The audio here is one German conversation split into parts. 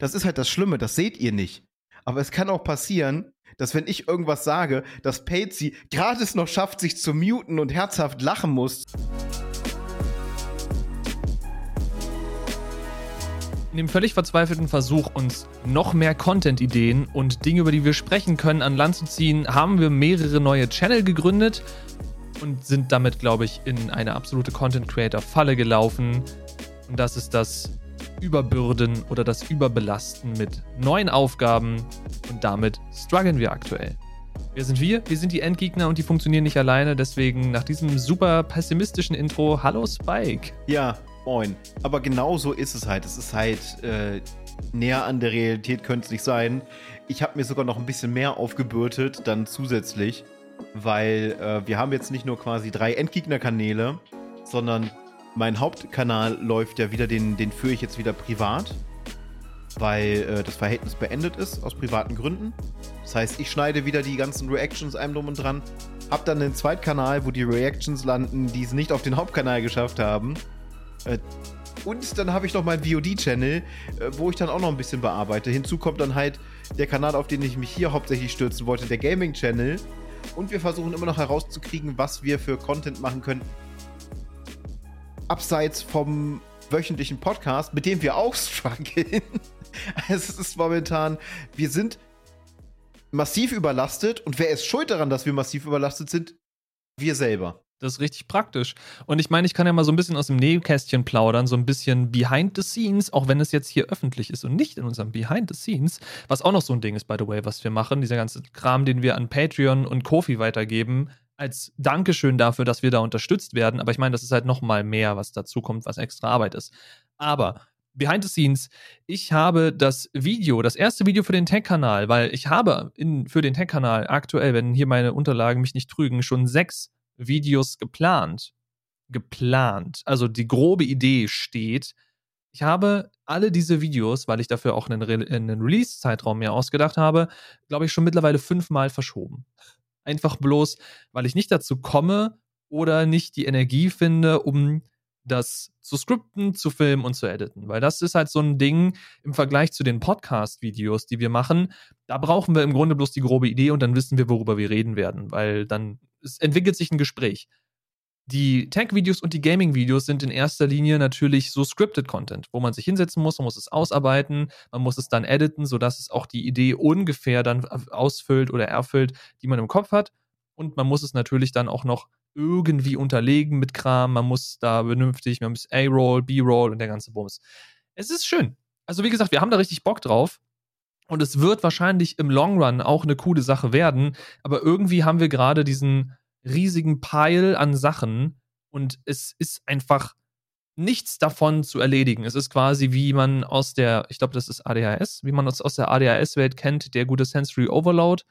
Das ist halt das Schlimme, das seht ihr nicht. Aber es kann auch passieren, dass wenn ich irgendwas sage, dass Patsy es noch schafft, sich zu muten und herzhaft lachen muss. In dem völlig verzweifelten Versuch, uns noch mehr Content-Ideen und Dinge, über die wir sprechen können, an Land zu ziehen, haben wir mehrere neue Channel gegründet und sind damit, glaube ich, in eine absolute Content-Creator-Falle gelaufen. Und das ist das Überbürden oder das Überbelasten mit neuen Aufgaben und damit strugglen wir aktuell. Wer sind wir? Wir sind die Endgegner und die funktionieren nicht alleine. Deswegen nach diesem super pessimistischen Intro, hallo Spike. Ja, moin. Aber genau so ist es halt. Es ist halt äh, näher an der Realität könnte es nicht sein. Ich habe mir sogar noch ein bisschen mehr aufgebürdet, dann zusätzlich, weil äh, wir haben jetzt nicht nur quasi drei Endgegner-Kanäle, sondern mein Hauptkanal läuft ja wieder, den, den führe ich jetzt wieder privat, weil äh, das Verhältnis beendet ist, aus privaten Gründen. Das heißt, ich schneide wieder die ganzen Reactions einem drum und dran, hab dann den Zweitkanal, wo die Reactions landen, die es nicht auf den Hauptkanal geschafft haben. Äh, und dann habe ich noch meinen VOD-Channel, äh, wo ich dann auch noch ein bisschen bearbeite. Hinzu kommt dann halt der Kanal, auf den ich mich hier hauptsächlich stürzen wollte, der Gaming-Channel. Und wir versuchen immer noch herauszukriegen, was wir für Content machen können, abseits vom wöchentlichen Podcast, mit dem wir auch strugglen. Also es ist momentan, wir sind massiv überlastet und wer ist schuld daran, dass wir massiv überlastet sind? Wir selber. Das ist richtig praktisch. Und ich meine, ich kann ja mal so ein bisschen aus dem Nähkästchen plaudern, so ein bisschen behind the scenes, auch wenn es jetzt hier öffentlich ist und nicht in unserem behind the scenes, was auch noch so ein Ding ist, by the way, was wir machen, dieser ganze Kram, den wir an Patreon und Kofi weitergeben, als Dankeschön dafür, dass wir da unterstützt werden. Aber ich meine, das ist halt noch mal mehr, was dazu kommt, was extra Arbeit ist. Aber behind the scenes, ich habe das Video, das erste Video für den Tech-Kanal, weil ich habe in, für den Tech-Kanal aktuell, wenn hier meine Unterlagen mich nicht trügen, schon sechs Videos geplant. Geplant. Also die grobe Idee steht. Ich habe alle diese Videos, weil ich dafür auch einen, Re einen Release-Zeitraum mir ausgedacht habe, glaube ich, schon mittlerweile fünfmal verschoben. Einfach bloß, weil ich nicht dazu komme oder nicht die Energie finde, um das zu skripten, zu filmen und zu editen. Weil das ist halt so ein Ding im Vergleich zu den Podcast-Videos, die wir machen. Da brauchen wir im Grunde bloß die grobe Idee und dann wissen wir, worüber wir reden werden, weil dann entwickelt sich ein Gespräch. Die Tech-Videos und die Gaming-Videos sind in erster Linie natürlich so scripted Content, wo man sich hinsetzen muss, man muss es ausarbeiten, man muss es dann editen, sodass es auch die Idee ungefähr dann ausfüllt oder erfüllt, die man im Kopf hat. Und man muss es natürlich dann auch noch irgendwie unterlegen mit Kram. Man muss da vernünftig, man muss A-Roll, B-Roll und der ganze Bums. Es ist schön. Also, wie gesagt, wir haben da richtig Bock drauf. Und es wird wahrscheinlich im Long Run auch eine coole Sache werden. Aber irgendwie haben wir gerade diesen, riesigen Pile an Sachen und es ist einfach nichts davon zu erledigen. Es ist quasi wie man aus der, ich glaube, das ist ADHS, wie man es aus der ADHS-Welt kennt, der gute Sensory Overload.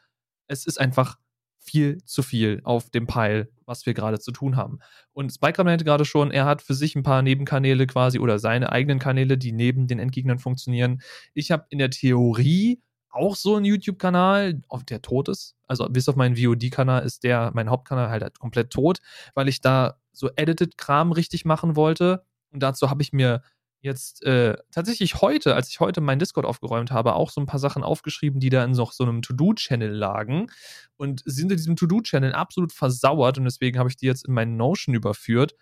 Es ist einfach viel zu viel auf dem Pile, was wir gerade zu tun haben. Und Spike meinte gerade schon, er hat für sich ein paar Nebenkanäle quasi oder seine eigenen Kanäle, die neben den Endgegnern funktionieren. Ich habe in der Theorie auch so ein YouTube-Kanal, der tot ist. Also bis auf meinen VOD-Kanal ist der, mein Hauptkanal halt, halt komplett tot, weil ich da so Edited-Kram richtig machen wollte. Und dazu habe ich mir jetzt äh, tatsächlich heute, als ich heute meinen Discord aufgeräumt habe, auch so ein paar Sachen aufgeschrieben, die da in so, so einem To-Do-Channel lagen und sind in diesem To-Do-Channel absolut versauert und deswegen habe ich die jetzt in meinen Notion überführt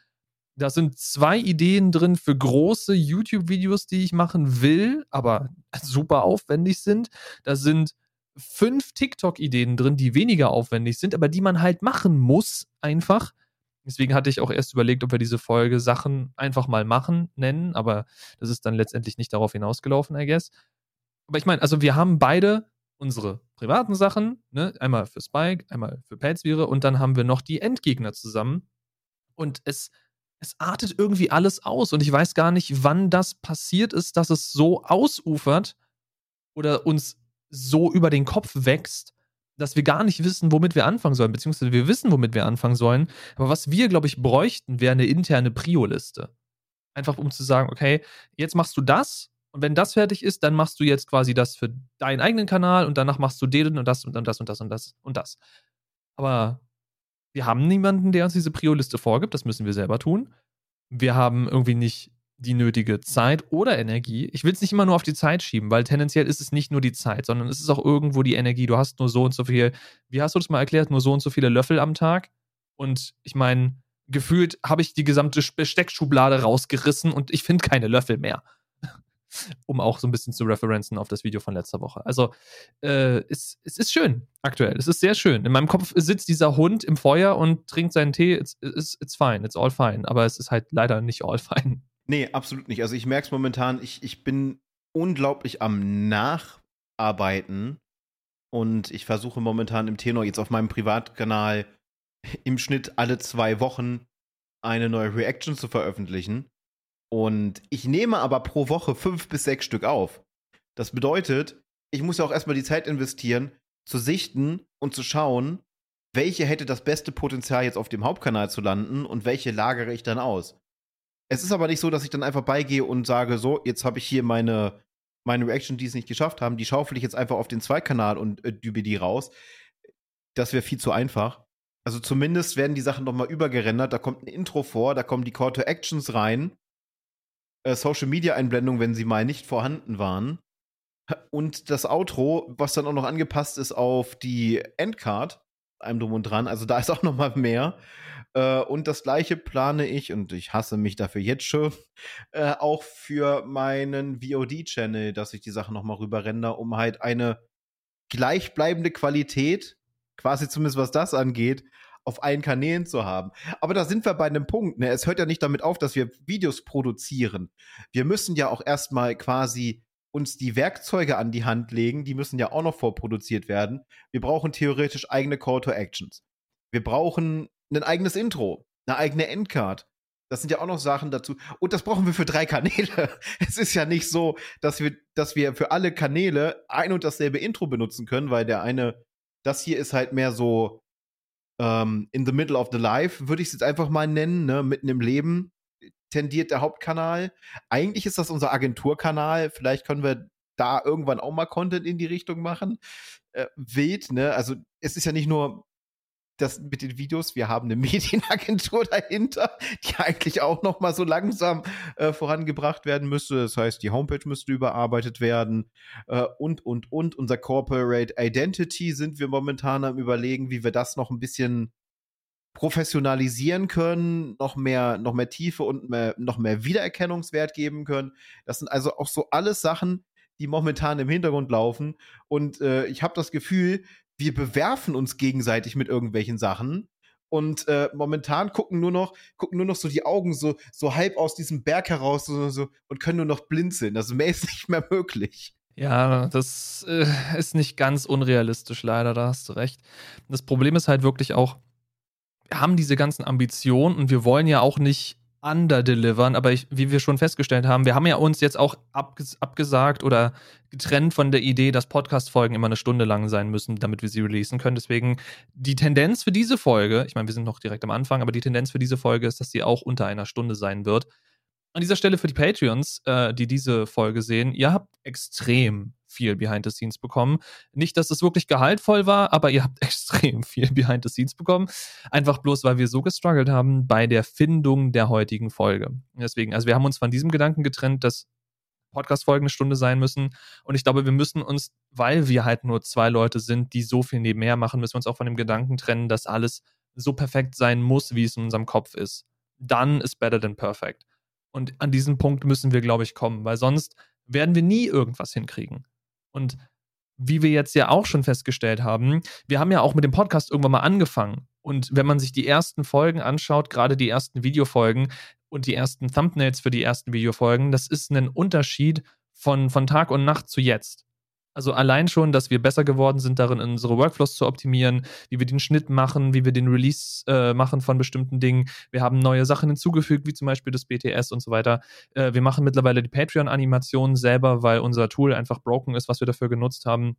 da sind zwei Ideen drin für große YouTube-Videos, die ich machen will, aber super aufwendig sind. Da sind fünf TikTok-Ideen drin, die weniger aufwendig sind, aber die man halt machen muss, einfach. Deswegen hatte ich auch erst überlegt, ob wir diese Folge Sachen einfach mal machen nennen, aber das ist dann letztendlich nicht darauf hinausgelaufen, I guess. Aber ich meine, also wir haben beide unsere privaten Sachen, ne? einmal für Spike, einmal für Pelzviere und dann haben wir noch die Endgegner zusammen. Und es es artet irgendwie alles aus und ich weiß gar nicht, wann das passiert ist, dass es so ausufert oder uns so über den Kopf wächst, dass wir gar nicht wissen, womit wir anfangen sollen, beziehungsweise wir wissen, womit wir anfangen sollen. Aber was wir, glaube ich, bräuchten, wäre eine interne Prio-Liste. Einfach um zu sagen, okay, jetzt machst du das und wenn das fertig ist, dann machst du jetzt quasi das für deinen eigenen Kanal und danach machst du den und das und das und das und das und das. Aber wir haben niemanden, der uns diese Prio-Liste vorgibt, das müssen wir selber tun. Wir haben irgendwie nicht die nötige Zeit oder Energie. Ich will es nicht immer nur auf die Zeit schieben, weil tendenziell ist es nicht nur die Zeit, sondern es ist auch irgendwo die Energie. Du hast nur so und so viel, wie hast du das mal erklärt, nur so und so viele Löffel am Tag. Und ich meine, gefühlt habe ich die gesamte Besteckschublade rausgerissen und ich finde keine Löffel mehr. Um auch so ein bisschen zu referenzen auf das Video von letzter Woche. Also, äh, es, es ist schön aktuell. Es ist sehr schön. In meinem Kopf sitzt dieser Hund im Feuer und trinkt seinen Tee. It's, it's, it's fine, it's all fine. Aber es ist halt leider nicht all fine. Nee, absolut nicht. Also ich merke es momentan, ich, ich bin unglaublich am Nacharbeiten und ich versuche momentan im Tenor jetzt auf meinem Privatkanal im Schnitt alle zwei Wochen eine neue Reaction zu veröffentlichen. Und ich nehme aber pro Woche fünf bis sechs Stück auf. Das bedeutet, ich muss ja auch erstmal die Zeit investieren, zu sichten und zu schauen, welche hätte das beste Potenzial jetzt auf dem Hauptkanal zu landen und welche lagere ich dann aus. Es ist aber nicht so, dass ich dann einfach beigehe und sage, so, jetzt habe ich hier meine, meine Reaction, die es nicht geschafft haben, die schaufel ich jetzt einfach auf den Zweikanal und äh, dübe die raus. Das wäre viel zu einfach. Also zumindest werden die Sachen nochmal übergerendert. Da kommt ein Intro vor, da kommen die Call to Actions rein, äh, Social Media Einblendungen, wenn sie mal nicht vorhanden waren. Und das Outro, was dann auch noch angepasst ist auf die Endcard, einem drum und dran. Also da ist auch nochmal mehr. Äh, und das gleiche plane ich, und ich hasse mich dafür jetzt schon, äh, auch für meinen VOD-Channel, dass ich die Sachen nochmal rüber render, um halt eine gleichbleibende Qualität, quasi zumindest was das angeht, auf allen Kanälen zu haben. Aber da sind wir bei einem Punkt. Ne? Es hört ja nicht damit auf, dass wir Videos produzieren. Wir müssen ja auch erstmal quasi uns die Werkzeuge an die Hand legen. Die müssen ja auch noch vorproduziert werden. Wir brauchen theoretisch eigene Call to Actions. Wir brauchen ein eigenes Intro, eine eigene Endcard. Das sind ja auch noch Sachen dazu. Und das brauchen wir für drei Kanäle. Es ist ja nicht so, dass wir, dass wir für alle Kanäle ein und dasselbe Intro benutzen können, weil der eine, das hier ist halt mehr so ähm, in the middle of the life, würde ich es jetzt einfach mal nennen, ne? mitten im Leben tendiert der Hauptkanal. Eigentlich ist das unser Agenturkanal. Vielleicht können wir da irgendwann auch mal Content in die Richtung machen. Äh, wild, ne? Also es ist ja nicht nur das mit den Videos, wir haben eine Medienagentur dahinter, die eigentlich auch noch mal so langsam äh, vorangebracht werden müsste. Das heißt, die Homepage müsste überarbeitet werden äh, und und und unser Corporate Identity sind wir momentan am überlegen, wie wir das noch ein bisschen professionalisieren können, noch mehr noch mehr Tiefe und mehr, noch mehr Wiedererkennungswert geben können. Das sind also auch so alles Sachen, die momentan im Hintergrund laufen und äh, ich habe das Gefühl, wir bewerfen uns gegenseitig mit irgendwelchen Sachen. Und äh, momentan gucken nur noch, gucken nur noch so die Augen so, so halb aus diesem Berg heraus so, so, und können nur noch blinzeln. Also mehr ist nicht mehr möglich. Ja, das äh, ist nicht ganz unrealistisch, leider, da hast du recht. Das Problem ist halt wirklich auch, wir haben diese ganzen Ambitionen und wir wollen ja auch nicht underdelivern, aber ich, wie wir schon festgestellt haben, wir haben ja uns jetzt auch abges abgesagt oder getrennt von der Idee, dass Podcast-Folgen immer eine Stunde lang sein müssen, damit wir sie releasen können. Deswegen die Tendenz für diese Folge, ich meine, wir sind noch direkt am Anfang, aber die Tendenz für diese Folge ist, dass sie auch unter einer Stunde sein wird. An dieser Stelle für die Patreons, äh, die diese Folge sehen, ihr habt extrem viel Behind the Scenes bekommen. Nicht, dass es wirklich gehaltvoll war, aber ihr habt extrem viel Behind the Scenes bekommen. Einfach bloß, weil wir so gestruggelt haben bei der Findung der heutigen Folge. Deswegen, also wir haben uns von diesem Gedanken getrennt, dass Podcast-Folgen eine Stunde sein müssen. Und ich glaube, wir müssen uns, weil wir halt nur zwei Leute sind, die so viel nebenher machen, müssen wir uns auch von dem Gedanken trennen, dass alles so perfekt sein muss, wie es in unserem Kopf ist. Dann ist better than perfect. Und an diesen Punkt müssen wir, glaube ich, kommen, weil sonst werden wir nie irgendwas hinkriegen. Und wie wir jetzt ja auch schon festgestellt haben, wir haben ja auch mit dem Podcast irgendwann mal angefangen. Und wenn man sich die ersten Folgen anschaut, gerade die ersten Videofolgen und die ersten Thumbnails für die ersten Videofolgen, das ist ein Unterschied von, von Tag und Nacht zu jetzt. Also allein schon, dass wir besser geworden sind darin, unsere Workflows zu optimieren, wie wir den Schnitt machen, wie wir den Release äh, machen von bestimmten Dingen. Wir haben neue Sachen hinzugefügt, wie zum Beispiel das BTS und so weiter. Äh, wir machen mittlerweile die Patreon-Animationen selber, weil unser Tool einfach broken ist, was wir dafür genutzt haben.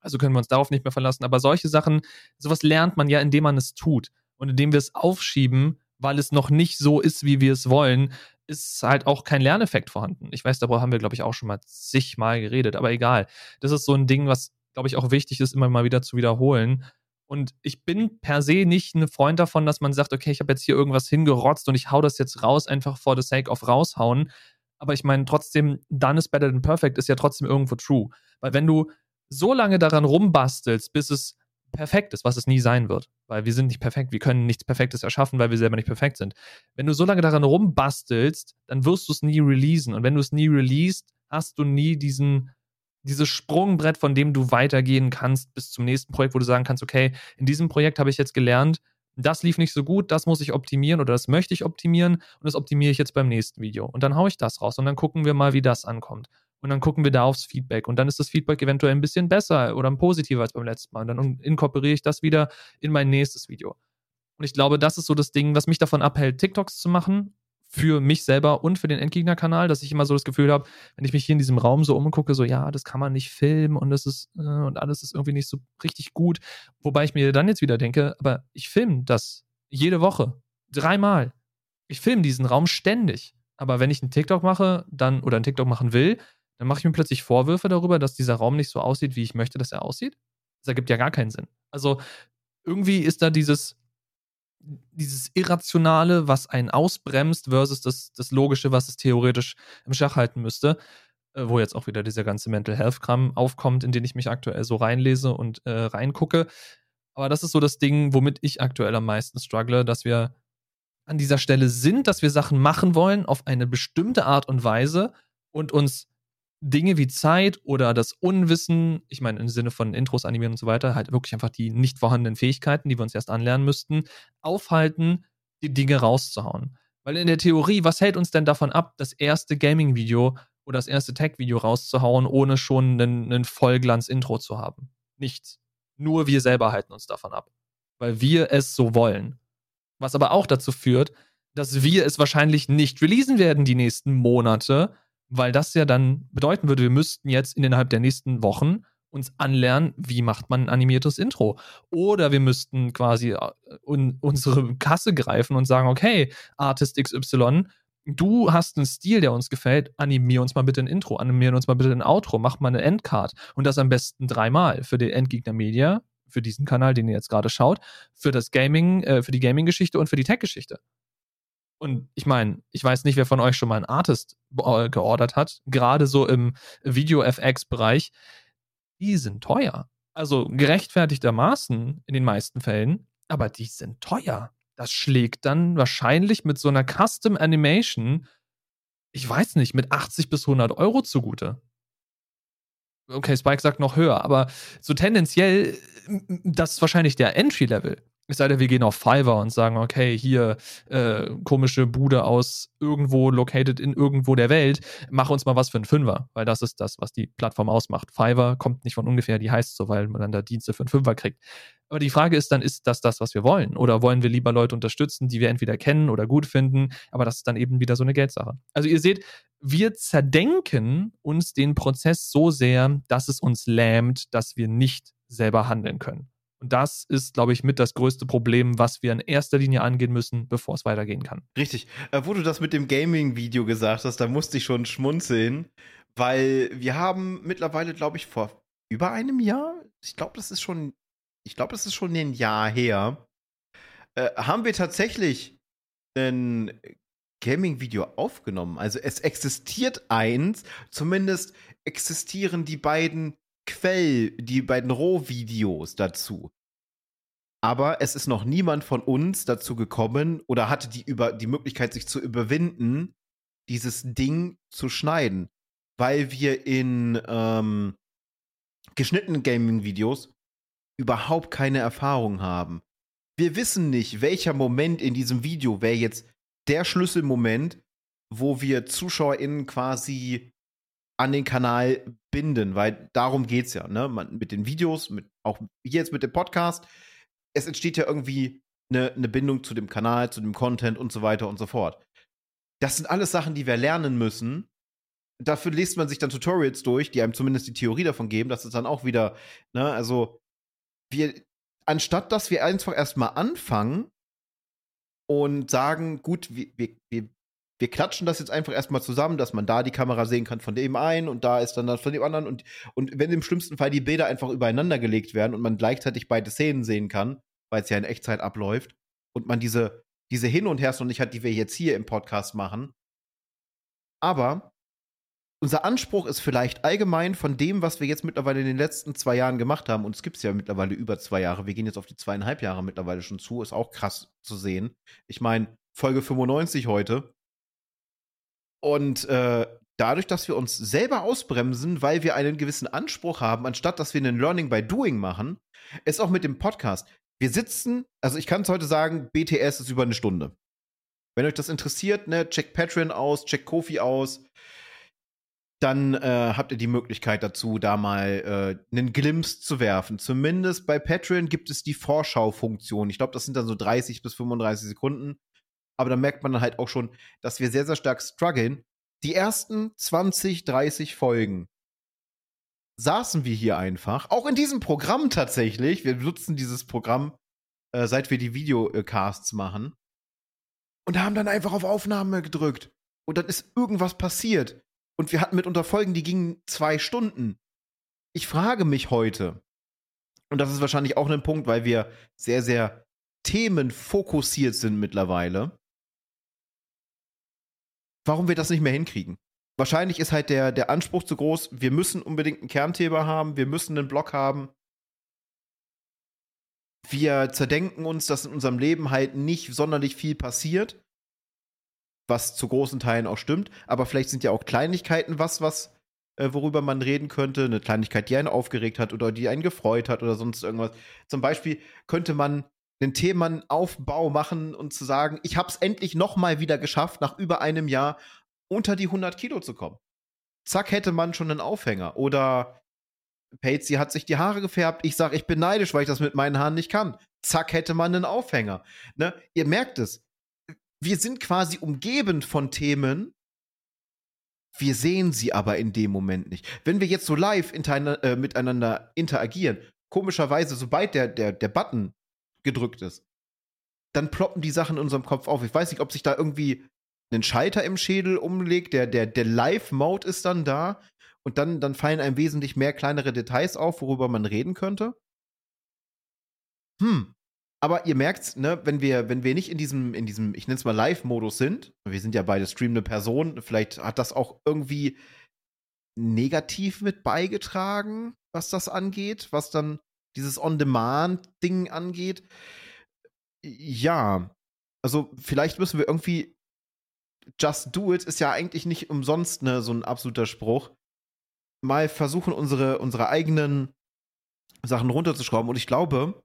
Also können wir uns darauf nicht mehr verlassen. Aber solche Sachen, sowas lernt man ja, indem man es tut. Und indem wir es aufschieben, weil es noch nicht so ist, wie wir es wollen, ist halt auch kein Lerneffekt vorhanden. Ich weiß, darüber haben wir, glaube ich, auch schon mal zigmal geredet, aber egal. Das ist so ein Ding, was, glaube ich, auch wichtig ist, immer mal wieder zu wiederholen. Und ich bin per se nicht ein Freund davon, dass man sagt, okay, ich habe jetzt hier irgendwas hingerotzt und ich hau das jetzt raus, einfach for the sake of raushauen, Aber ich meine, trotzdem, done is better than perfect ist ja trotzdem irgendwo true. Weil wenn du so lange daran rumbastelst, bis es perfekt ist, was es nie sein wird, weil wir sind nicht perfekt, wir können nichts Perfektes erschaffen, weil wir selber nicht perfekt sind. Wenn du so lange daran rumbastelst, dann wirst du es nie releasen. Und wenn du es nie released, hast du nie diesen, dieses Sprungbrett, von dem du weitergehen kannst bis zum nächsten Projekt, wo du sagen kannst, okay, in diesem Projekt habe ich jetzt gelernt, das lief nicht so gut, das muss ich optimieren oder das möchte ich optimieren und das optimiere ich jetzt beim nächsten Video. Und dann haue ich das raus und dann gucken wir mal, wie das ankommt. Und dann gucken wir da aufs Feedback. Und dann ist das Feedback eventuell ein bisschen besser oder positiver als beim letzten Mal. Und dann inkorporiere ich das wieder in mein nächstes Video. Und ich glaube, das ist so das Ding, was mich davon abhält, TikToks zu machen für mich selber und für den Endgegnerkanal, dass ich immer so das Gefühl habe, wenn ich mich hier in diesem Raum so umgucke, so ja, das kann man nicht filmen und das ist äh, und alles ist irgendwie nicht so richtig gut. Wobei ich mir dann jetzt wieder denke, aber ich filme das jede Woche, dreimal. Ich filme diesen Raum ständig. Aber wenn ich einen TikTok mache, dann oder einen TikTok machen will, dann mache ich mir plötzlich Vorwürfe darüber, dass dieser Raum nicht so aussieht, wie ich möchte, dass er aussieht. Das ergibt ja gar keinen Sinn. Also irgendwie ist da dieses dieses Irrationale, was einen ausbremst, versus das, das Logische, was es theoretisch im Schach halten müsste. Äh, wo jetzt auch wieder dieser ganze Mental Health-Kram aufkommt, in den ich mich aktuell so reinlese und äh, reingucke. Aber das ist so das Ding, womit ich aktuell am meisten struggle, dass wir an dieser Stelle sind, dass wir Sachen machen wollen auf eine bestimmte Art und Weise und uns Dinge wie Zeit oder das Unwissen, ich meine im Sinne von Intros animieren und so weiter, halt wirklich einfach die nicht vorhandenen Fähigkeiten, die wir uns erst anlernen müssten, aufhalten, die Dinge rauszuhauen. Weil in der Theorie, was hält uns denn davon ab, das erste Gaming-Video oder das erste Tech-Video rauszuhauen, ohne schon einen, einen Vollglanz-Intro zu haben? Nichts. Nur wir selber halten uns davon ab. Weil wir es so wollen. Was aber auch dazu führt, dass wir es wahrscheinlich nicht releasen werden die nächsten Monate, weil das ja dann bedeuten würde, wir müssten jetzt innerhalb der nächsten Wochen uns anlernen, wie macht man ein animiertes Intro. Oder wir müssten quasi äh, un unsere Kasse greifen und sagen, okay, Artist XY, du hast einen Stil, der uns gefällt, animier uns mal bitte ein Intro, animier uns mal bitte ein Outro, mach mal eine Endcard. Und das am besten dreimal für die Endgegner Media, für diesen Kanal, den ihr jetzt gerade schaut, für das Gaming, äh, für die Gaming-Geschichte und für die Tech-Geschichte. Und ich meine, ich weiß nicht, wer von euch schon mal einen Artist äh, geordert hat, gerade so im Video-FX-Bereich. Die sind teuer. Also gerechtfertigtermaßen in den meisten Fällen, aber die sind teuer. Das schlägt dann wahrscheinlich mit so einer Custom Animation, ich weiß nicht, mit 80 bis 100 Euro zugute. Okay, Spike sagt noch höher, aber so tendenziell, das ist wahrscheinlich der Entry-Level. Es sei denn, wir gehen auf Fiverr und sagen, okay, hier äh, komische Bude aus irgendwo located in irgendwo der Welt, mach uns mal was für einen Fünfer, weil das ist das, was die Plattform ausmacht. Fiverr kommt nicht von ungefähr, die heißt so, weil man dann da Dienste für einen Fünfer kriegt. Aber die Frage ist dann, ist das das, was wir wollen? Oder wollen wir lieber Leute unterstützen, die wir entweder kennen oder gut finden? Aber das ist dann eben wieder so eine Geldsache. Also ihr seht, wir zerdenken uns den Prozess so sehr, dass es uns lähmt, dass wir nicht selber handeln können. Und das ist, glaube ich, mit das größte Problem, was wir in erster Linie angehen müssen, bevor es weitergehen kann. Richtig. Äh, wo du das mit dem Gaming-Video gesagt hast, da musste ich schon schmunzeln, weil wir haben mittlerweile, glaube ich, vor über einem Jahr, ich glaube, das ist schon, ich glaube, das ist schon ein Jahr her, äh, haben wir tatsächlich ein Gaming-Video aufgenommen. Also es existiert eins, zumindest existieren die beiden Quell, die beiden Rohvideos dazu. Aber es ist noch niemand von uns dazu gekommen oder hatte die, über, die Möglichkeit, sich zu überwinden, dieses Ding zu schneiden. Weil wir in ähm, geschnittenen Gaming-Videos überhaupt keine Erfahrung haben. Wir wissen nicht, welcher Moment in diesem Video wäre jetzt der Schlüsselmoment, wo wir ZuschauerInnen quasi an den Kanal binden, weil darum geht es ja, ne? Man, mit den Videos, mit, auch jetzt mit dem Podcast, es entsteht ja irgendwie eine, eine Bindung zu dem Kanal, zu dem Content und so weiter und so fort. Das sind alles Sachen, die wir lernen müssen. Dafür liest man sich dann Tutorials durch, die einem zumindest die Theorie davon geben. Das ist dann auch wieder, ne, also wir, anstatt dass wir einfach erstmal anfangen und sagen, gut, wir, wir wir klatschen das jetzt einfach erstmal zusammen, dass man da die Kamera sehen kann von dem einen und da ist dann das von dem anderen. Und, und wenn im schlimmsten Fall die Bilder einfach übereinander gelegt werden und man gleichzeitig beide Szenen sehen kann, weil es ja in Echtzeit abläuft, und man diese, diese Hin- und Her noch nicht hat, die wir jetzt hier im Podcast machen, Aber unser Anspruch ist vielleicht allgemein von dem, was wir jetzt mittlerweile in den letzten zwei Jahren gemacht haben, und es gibt es ja mittlerweile über zwei Jahre, wir gehen jetzt auf die zweieinhalb Jahre mittlerweile schon zu, ist auch krass zu sehen. Ich meine, Folge 95 heute. Und äh, dadurch, dass wir uns selber ausbremsen, weil wir einen gewissen Anspruch haben, anstatt dass wir einen Learning by Doing machen, ist auch mit dem Podcast. Wir sitzen, also ich kann es heute sagen, BTS ist über eine Stunde. Wenn euch das interessiert, ne, checkt Patreon aus, checkt Kofi aus dann äh, habt ihr die Möglichkeit dazu, da mal äh, einen Glimpse zu werfen. Zumindest bei Patreon gibt es die Vorschau-Funktion. Ich glaube, das sind dann so 30 bis 35 Sekunden. Aber da merkt man dann halt auch schon, dass wir sehr, sehr stark strugglen. Die ersten 20, 30 Folgen saßen wir hier einfach, auch in diesem Programm tatsächlich. Wir nutzen dieses Programm, äh, seit wir die Videocasts machen. Und haben dann einfach auf Aufnahme gedrückt. Und dann ist irgendwas passiert. Und wir hatten mitunter Folgen, die gingen zwei Stunden. Ich frage mich heute, und das ist wahrscheinlich auch ein Punkt, weil wir sehr, sehr themenfokussiert sind mittlerweile, warum wir das nicht mehr hinkriegen. Wahrscheinlich ist halt der, der Anspruch zu groß, wir müssen unbedingt ein Kernthema haben, wir müssen einen Blog haben. Wir zerdenken uns, dass in unserem Leben halt nicht sonderlich viel passiert was zu großen Teilen auch stimmt. Aber vielleicht sind ja auch Kleinigkeiten was, was äh, worüber man reden könnte. Eine Kleinigkeit, die einen aufgeregt hat oder die einen gefreut hat oder sonst irgendwas. Zum Beispiel könnte man einen Themenaufbau machen und zu sagen, ich habe es endlich noch mal wieder geschafft, nach über einem Jahr unter die 100 Kilo zu kommen. Zack, hätte man schon einen Aufhänger. Oder Patsy hat sich die Haare gefärbt. Ich sage, ich bin neidisch, weil ich das mit meinen Haaren nicht kann. Zack, hätte man einen Aufhänger. Ne? Ihr merkt es wir sind quasi umgeben von Themen, wir sehen sie aber in dem Moment nicht. Wenn wir jetzt so live äh, miteinander interagieren, komischerweise, sobald der, der, der Button gedrückt ist, dann ploppen die Sachen in unserem Kopf auf. Ich weiß nicht, ob sich da irgendwie ein Schalter im Schädel umlegt, der, der, der Live-Mode ist dann da und dann, dann fallen einem wesentlich mehr kleinere Details auf, worüber man reden könnte. Hm, aber ihr merkt, ne, wenn wir, wenn wir nicht in diesem, in diesem, ich nenne es mal Live-Modus sind, wir sind ja beide streamende Personen, vielleicht hat das auch irgendwie negativ mit beigetragen, was das angeht, was dann dieses On-Demand-Ding angeht. Ja, also vielleicht müssen wir irgendwie Just Do It ist ja eigentlich nicht umsonst ne, so ein absoluter Spruch. Mal versuchen, unsere, unsere eigenen Sachen runterzuschrauben. Und ich glaube,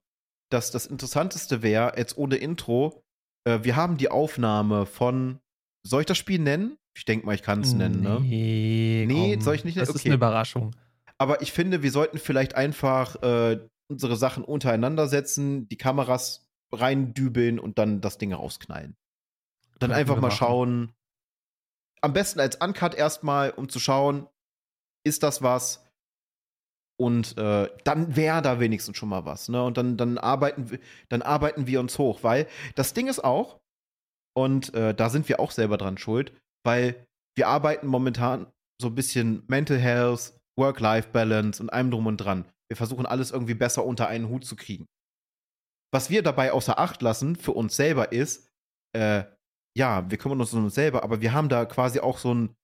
dass das Interessanteste wäre, jetzt ohne Intro, äh, wir haben die Aufnahme von, soll ich das Spiel nennen? Ich denke mal, ich kann es nennen, ne? Nee, nee soll ich nicht nennen? Das okay. ist eine Überraschung. Aber ich finde, wir sollten vielleicht einfach äh, unsere Sachen untereinander setzen, die Kameras reindübeln und dann das Ding rausknallen. Dann Können einfach mal machen. schauen. Am besten als Uncut erstmal, um zu schauen, ist das was? Und äh, dann wäre da wenigstens schon mal was. Ne? Und dann, dann, arbeiten wir, dann arbeiten wir uns hoch. Weil das Ding ist auch, und äh, da sind wir auch selber dran schuld, weil wir arbeiten momentan so ein bisschen Mental Health, Work-Life-Balance und allem drum und dran. Wir versuchen alles irgendwie besser unter einen Hut zu kriegen. Was wir dabei außer Acht lassen für uns selber ist, äh, ja, wir kümmern uns um uns selber, aber wir haben da quasi auch so ein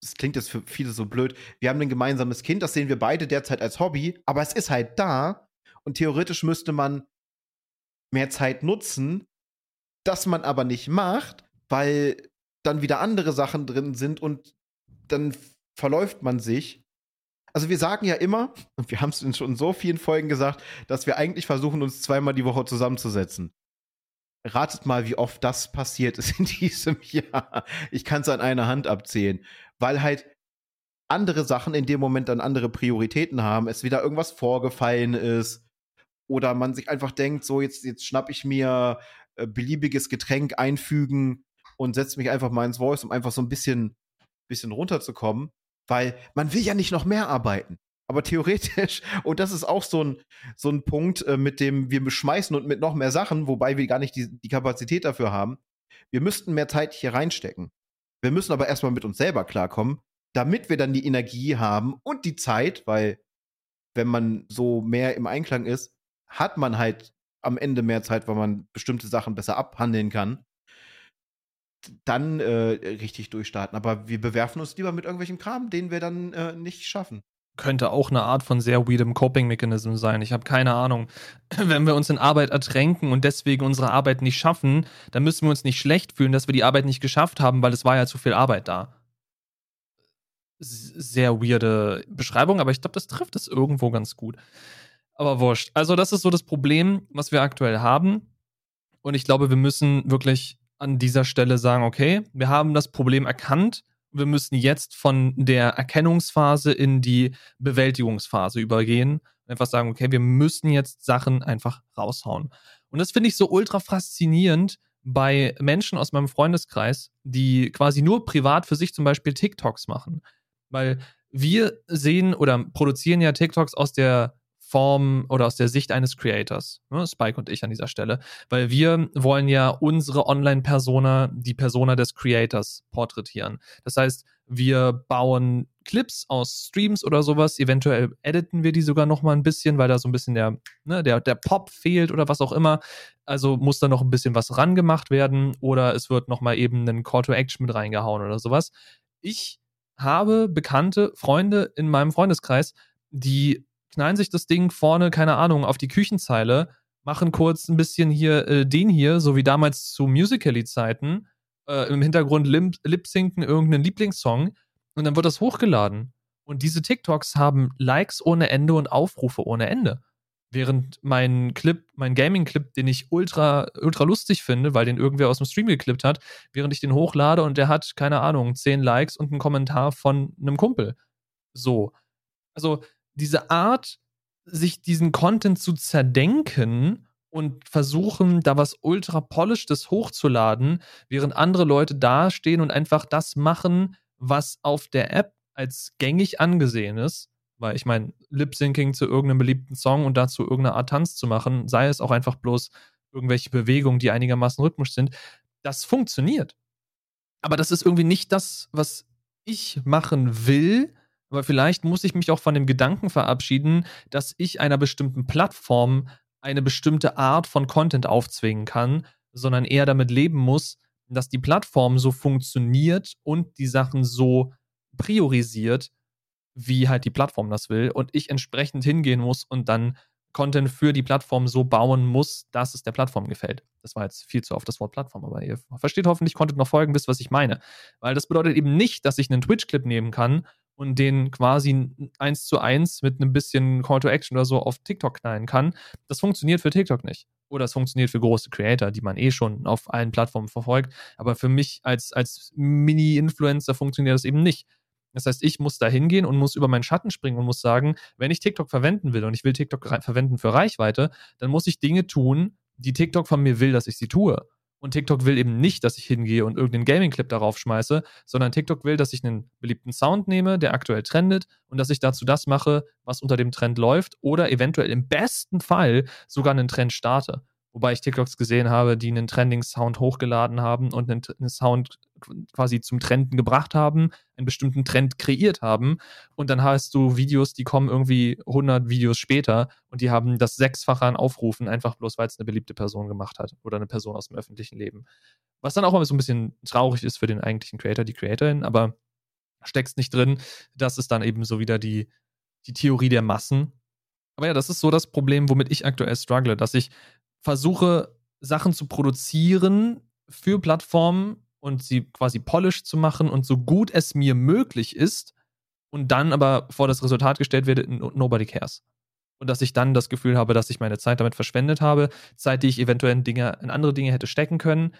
das klingt jetzt für viele so blöd, wir haben ein gemeinsames Kind, das sehen wir beide derzeit als Hobby, aber es ist halt da und theoretisch müsste man mehr Zeit nutzen, das man aber nicht macht, weil dann wieder andere Sachen drin sind und dann verläuft man sich. Also wir sagen ja immer, und wir haben es in schon so vielen Folgen gesagt, dass wir eigentlich versuchen, uns zweimal die Woche zusammenzusetzen. Ratet mal, wie oft das passiert ist in diesem Jahr. Ich kann es an einer Hand abzählen weil halt andere Sachen in dem Moment dann andere Prioritäten haben, es wieder irgendwas vorgefallen ist oder man sich einfach denkt, so jetzt, jetzt schnapp ich mir äh, beliebiges Getränk einfügen und setze mich einfach mal ins Voice, um einfach so ein bisschen, bisschen runterzukommen, weil man will ja nicht noch mehr arbeiten. Aber theoretisch, und das ist auch so ein, so ein Punkt, äh, mit dem wir beschmeißen und mit noch mehr Sachen, wobei wir gar nicht die, die Kapazität dafür haben, wir müssten mehr Zeit hier reinstecken. Wir müssen aber erstmal mit uns selber klarkommen, damit wir dann die Energie haben und die Zeit, weil wenn man so mehr im Einklang ist, hat man halt am Ende mehr Zeit, weil man bestimmte Sachen besser abhandeln kann. Dann äh, richtig durchstarten. Aber wir bewerfen uns lieber mit irgendwelchen Kram, den wir dann äh, nicht schaffen könnte auch eine Art von sehr weirdem Coping-Mechanism sein. Ich habe keine Ahnung. Wenn wir uns in Arbeit ertränken und deswegen unsere Arbeit nicht schaffen, dann müssen wir uns nicht schlecht fühlen, dass wir die Arbeit nicht geschafft haben, weil es war ja zu viel Arbeit da. Sehr weirde Beschreibung, aber ich glaube, das trifft es irgendwo ganz gut. Aber wurscht. Also, das ist so das Problem, was wir aktuell haben. Und ich glaube, wir müssen wirklich an dieser Stelle sagen, okay, wir haben das Problem erkannt wir müssen jetzt von der Erkennungsphase in die Bewältigungsphase übergehen. Einfach sagen, okay, wir müssen jetzt Sachen einfach raushauen. Und das finde ich so ultra faszinierend bei Menschen aus meinem Freundeskreis, die quasi nur privat für sich zum Beispiel TikToks machen. Weil wir sehen oder produzieren ja TikToks aus der Form oder aus der Sicht eines Creators, ne? Spike und ich an dieser Stelle, weil wir wollen ja unsere Online-Persona, die Persona des Creators porträtieren. Das heißt, wir bauen Clips aus Streams oder sowas, eventuell editen wir die sogar noch mal ein bisschen, weil da so ein bisschen der, ne, der, der Pop fehlt oder was auch immer. Also muss da noch ein bisschen was rangemacht werden oder es wird noch mal eben ein Call to Action mit reingehauen oder sowas. Ich habe bekannte Freunde in meinem Freundeskreis, die knallen sich das Ding vorne, keine Ahnung, auf die Küchenzeile, machen kurz ein bisschen hier äh, den hier, so wie damals zu Musical.ly-Zeiten, äh, im Hintergrund lip-sinken irgendeinen Lieblingssong und dann wird das hochgeladen. Und diese TikToks haben Likes ohne Ende und Aufrufe ohne Ende. Während mein Clip, mein Gaming-Clip, den ich ultra, ultra lustig finde, weil den irgendwer aus dem Stream geklippt hat, während ich den hochlade und der hat, keine Ahnung, 10 Likes und einen Kommentar von einem Kumpel. So. Also, diese Art, sich diesen Content zu zerdenken und versuchen, da was ultra polishtes hochzuladen, während andere Leute dastehen und einfach das machen, was auf der App als gängig angesehen ist. Weil ich meine, Lip-Syncing zu irgendeinem beliebten Song und dazu irgendeine Art Tanz zu machen, sei es auch einfach bloß irgendwelche Bewegungen, die einigermaßen rhythmisch sind, das funktioniert. Aber das ist irgendwie nicht das, was ich machen will, aber vielleicht muss ich mich auch von dem Gedanken verabschieden, dass ich einer bestimmten Plattform eine bestimmte Art von Content aufzwingen kann, sondern eher damit leben muss, dass die Plattform so funktioniert und die Sachen so priorisiert, wie halt die Plattform das will und ich entsprechend hingehen muss und dann Content für die Plattform so bauen muss, dass es der Plattform gefällt. Das war jetzt viel zu oft das Wort Plattform, aber ihr versteht hoffentlich, konntet noch folgen, wisst, was ich meine. Weil das bedeutet eben nicht, dass ich einen Twitch-Clip nehmen kann und den quasi eins zu eins mit einem bisschen Call to Action oder so auf TikTok knallen kann. Das funktioniert für TikTok nicht. Oder es funktioniert für große Creator, die man eh schon auf allen Plattformen verfolgt. Aber für mich als, als Mini-Influencer funktioniert das eben nicht. Das heißt, ich muss da hingehen und muss über meinen Schatten springen und muss sagen, wenn ich TikTok verwenden will und ich will TikTok verwenden für Reichweite, dann muss ich Dinge tun, die TikTok von mir will, dass ich sie tue. Und TikTok will eben nicht, dass ich hingehe und irgendeinen Gaming-Clip darauf schmeiße, sondern TikTok will, dass ich einen beliebten Sound nehme, der aktuell trendet und dass ich dazu das mache, was unter dem Trend läuft oder eventuell im besten Fall sogar einen Trend starte. Wobei ich TikToks gesehen habe, die einen Trending-Sound hochgeladen haben und einen, einen Sound quasi zum Trenden gebracht haben, einen bestimmten Trend kreiert haben. Und dann hast du Videos, die kommen irgendwie 100 Videos später und die haben das Sechsfache an Aufrufen, einfach bloß, weil es eine beliebte Person gemacht hat oder eine Person aus dem öffentlichen Leben. Was dann auch immer so ein bisschen traurig ist für den eigentlichen Creator, die Creatorin, aber steckst nicht drin. Das ist dann eben so wieder die, die Theorie der Massen. Aber ja, das ist so das Problem, womit ich aktuell struggle, dass ich versuche, Sachen zu produzieren für Plattformen und sie quasi polished zu machen und so gut es mir möglich ist und dann aber vor das Resultat gestellt werde, nobody cares. Und dass ich dann das Gefühl habe, dass ich meine Zeit damit verschwendet habe, Zeit, die ich eventuell in, Dinge, in andere Dinge hätte stecken können,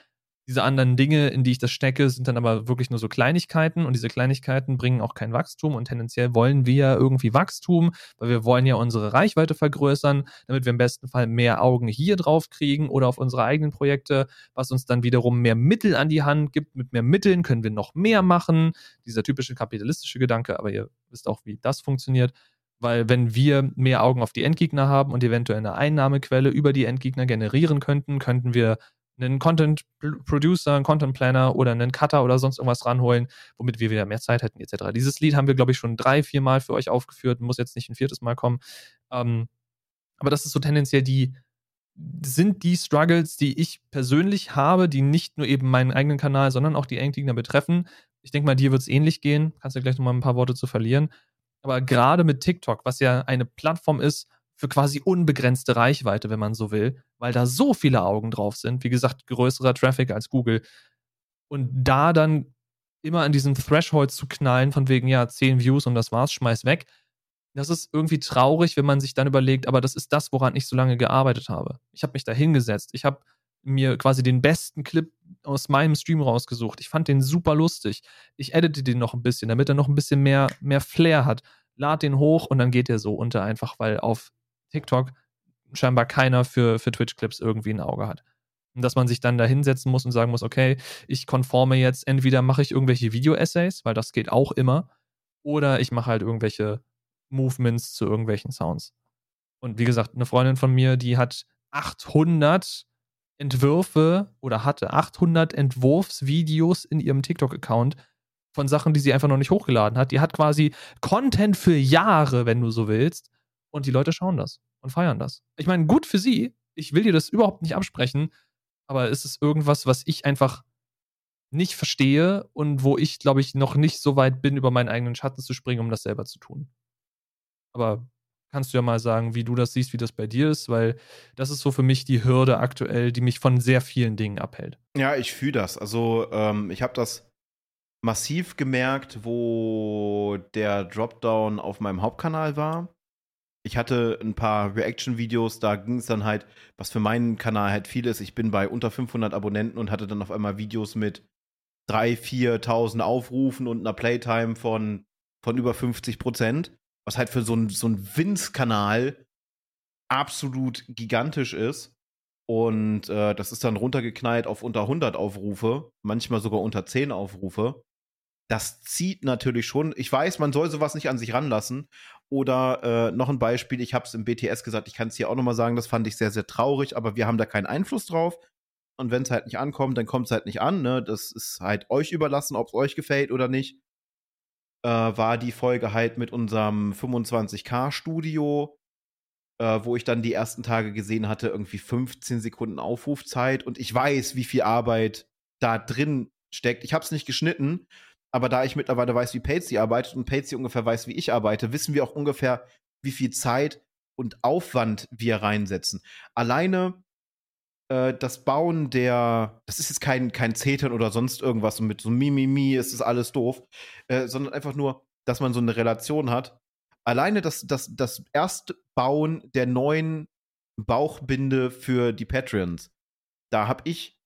diese anderen Dinge, in die ich das stecke, sind dann aber wirklich nur so Kleinigkeiten und diese Kleinigkeiten bringen auch kein Wachstum und tendenziell wollen wir ja irgendwie Wachstum, weil wir wollen ja unsere Reichweite vergrößern, damit wir im besten Fall mehr Augen hier drauf kriegen oder auf unsere eigenen Projekte, was uns dann wiederum mehr Mittel an die Hand gibt. Mit mehr Mitteln können wir noch mehr machen. Dieser typische kapitalistische Gedanke, aber ihr wisst auch, wie das funktioniert. Weil wenn wir mehr Augen auf die Endgegner haben und eventuell eine Einnahmequelle über die Endgegner generieren könnten, könnten wir einen Content Producer, einen Content Planner oder einen Cutter oder sonst irgendwas ranholen, womit wir wieder mehr Zeit hätten, etc. Dieses Lied haben wir, glaube ich, schon drei, vier Mal für euch aufgeführt, muss jetzt nicht ein viertes Mal kommen. Ähm, aber das ist so tendenziell die, sind die Struggles, die ich persönlich habe, die nicht nur eben meinen eigenen Kanal, sondern auch die Endgegner betreffen. Ich denke mal, dir wird es ähnlich gehen. Kannst du gleich noch mal ein paar Worte zu verlieren. Aber gerade mit TikTok, was ja eine Plattform ist für quasi unbegrenzte Reichweite, wenn man so will, weil da so viele Augen drauf sind, wie gesagt, größerer Traffic als Google. Und da dann immer an diesen Threshold zu knallen, von wegen, ja, 10 Views und das war's, schmeiß weg. Das ist irgendwie traurig, wenn man sich dann überlegt, aber das ist das, woran ich so lange gearbeitet habe. Ich habe mich da hingesetzt. Ich habe mir quasi den besten Clip aus meinem Stream rausgesucht. Ich fand den super lustig. Ich edite den noch ein bisschen, damit er noch ein bisschen mehr, mehr Flair hat. Lad den hoch und dann geht der so unter, einfach weil auf TikTok scheinbar keiner für, für Twitch-Clips irgendwie ein Auge hat. Und dass man sich dann da hinsetzen muss und sagen muss, okay, ich konforme jetzt, entweder mache ich irgendwelche Video-Essays, weil das geht auch immer, oder ich mache halt irgendwelche Movements zu irgendwelchen Sounds. Und wie gesagt, eine Freundin von mir, die hat 800 Entwürfe oder hatte 800 Entwurfsvideos in ihrem TikTok-Account von Sachen, die sie einfach noch nicht hochgeladen hat. Die hat quasi Content für Jahre, wenn du so willst. Und die Leute schauen das und feiern das. Ich meine, gut für sie. Ich will dir das überhaupt nicht absprechen aber ist es irgendwas, was ich einfach nicht verstehe und wo ich, glaube ich, noch nicht so weit bin, über meinen eigenen Schatten zu springen, um das selber zu tun. Aber kannst du ja mal sagen, wie du das siehst, wie das bei dir ist, weil das ist so für mich die Hürde aktuell, die mich von sehr vielen Dingen abhält. Ja, ich fühle das. Also ähm, ich habe das massiv gemerkt, wo der Dropdown auf meinem Hauptkanal war ich hatte ein paar Reaction-Videos, da ging es dann halt, was für meinen Kanal halt viel ist. Ich bin bei unter 500 Abonnenten und hatte dann auf einmal Videos mit 3.000, 4.000 Aufrufen und einer Playtime von, von über 50 Prozent, was halt für so einen so Vince-Kanal absolut gigantisch ist. Und äh, das ist dann runtergeknallt auf unter 100 Aufrufe, manchmal sogar unter 10 Aufrufe das zieht natürlich schon. Ich weiß, man soll sowas nicht an sich ranlassen. Oder äh, noch ein Beispiel, ich habe es im BTS gesagt, ich kann es hier auch nochmal sagen, das fand ich sehr, sehr traurig, aber wir haben da keinen Einfluss drauf. Und wenn es halt nicht ankommt, dann kommt es halt nicht an. Ne? Das ist halt euch überlassen, ob es euch gefällt oder nicht. Äh, war die Folge halt mit unserem 25K-Studio, äh, wo ich dann die ersten Tage gesehen hatte, irgendwie 15 Sekunden Aufrufzeit. Und ich weiß, wie viel Arbeit da drin steckt. Ich habe es nicht geschnitten aber da ich mittlerweile weiß, wie Patsy arbeitet und Patsy ungefähr weiß, wie ich arbeite, wissen wir auch ungefähr, wie viel Zeit und Aufwand wir reinsetzen. Alleine äh, das Bauen der, das ist jetzt kein, kein Zetern oder sonst irgendwas und mit so Mimimi ist das alles doof, äh, sondern einfach nur, dass man so eine Relation hat. Alleine das, das, das Erstbauen der neuen Bauchbinde für die Patreons, da habe ich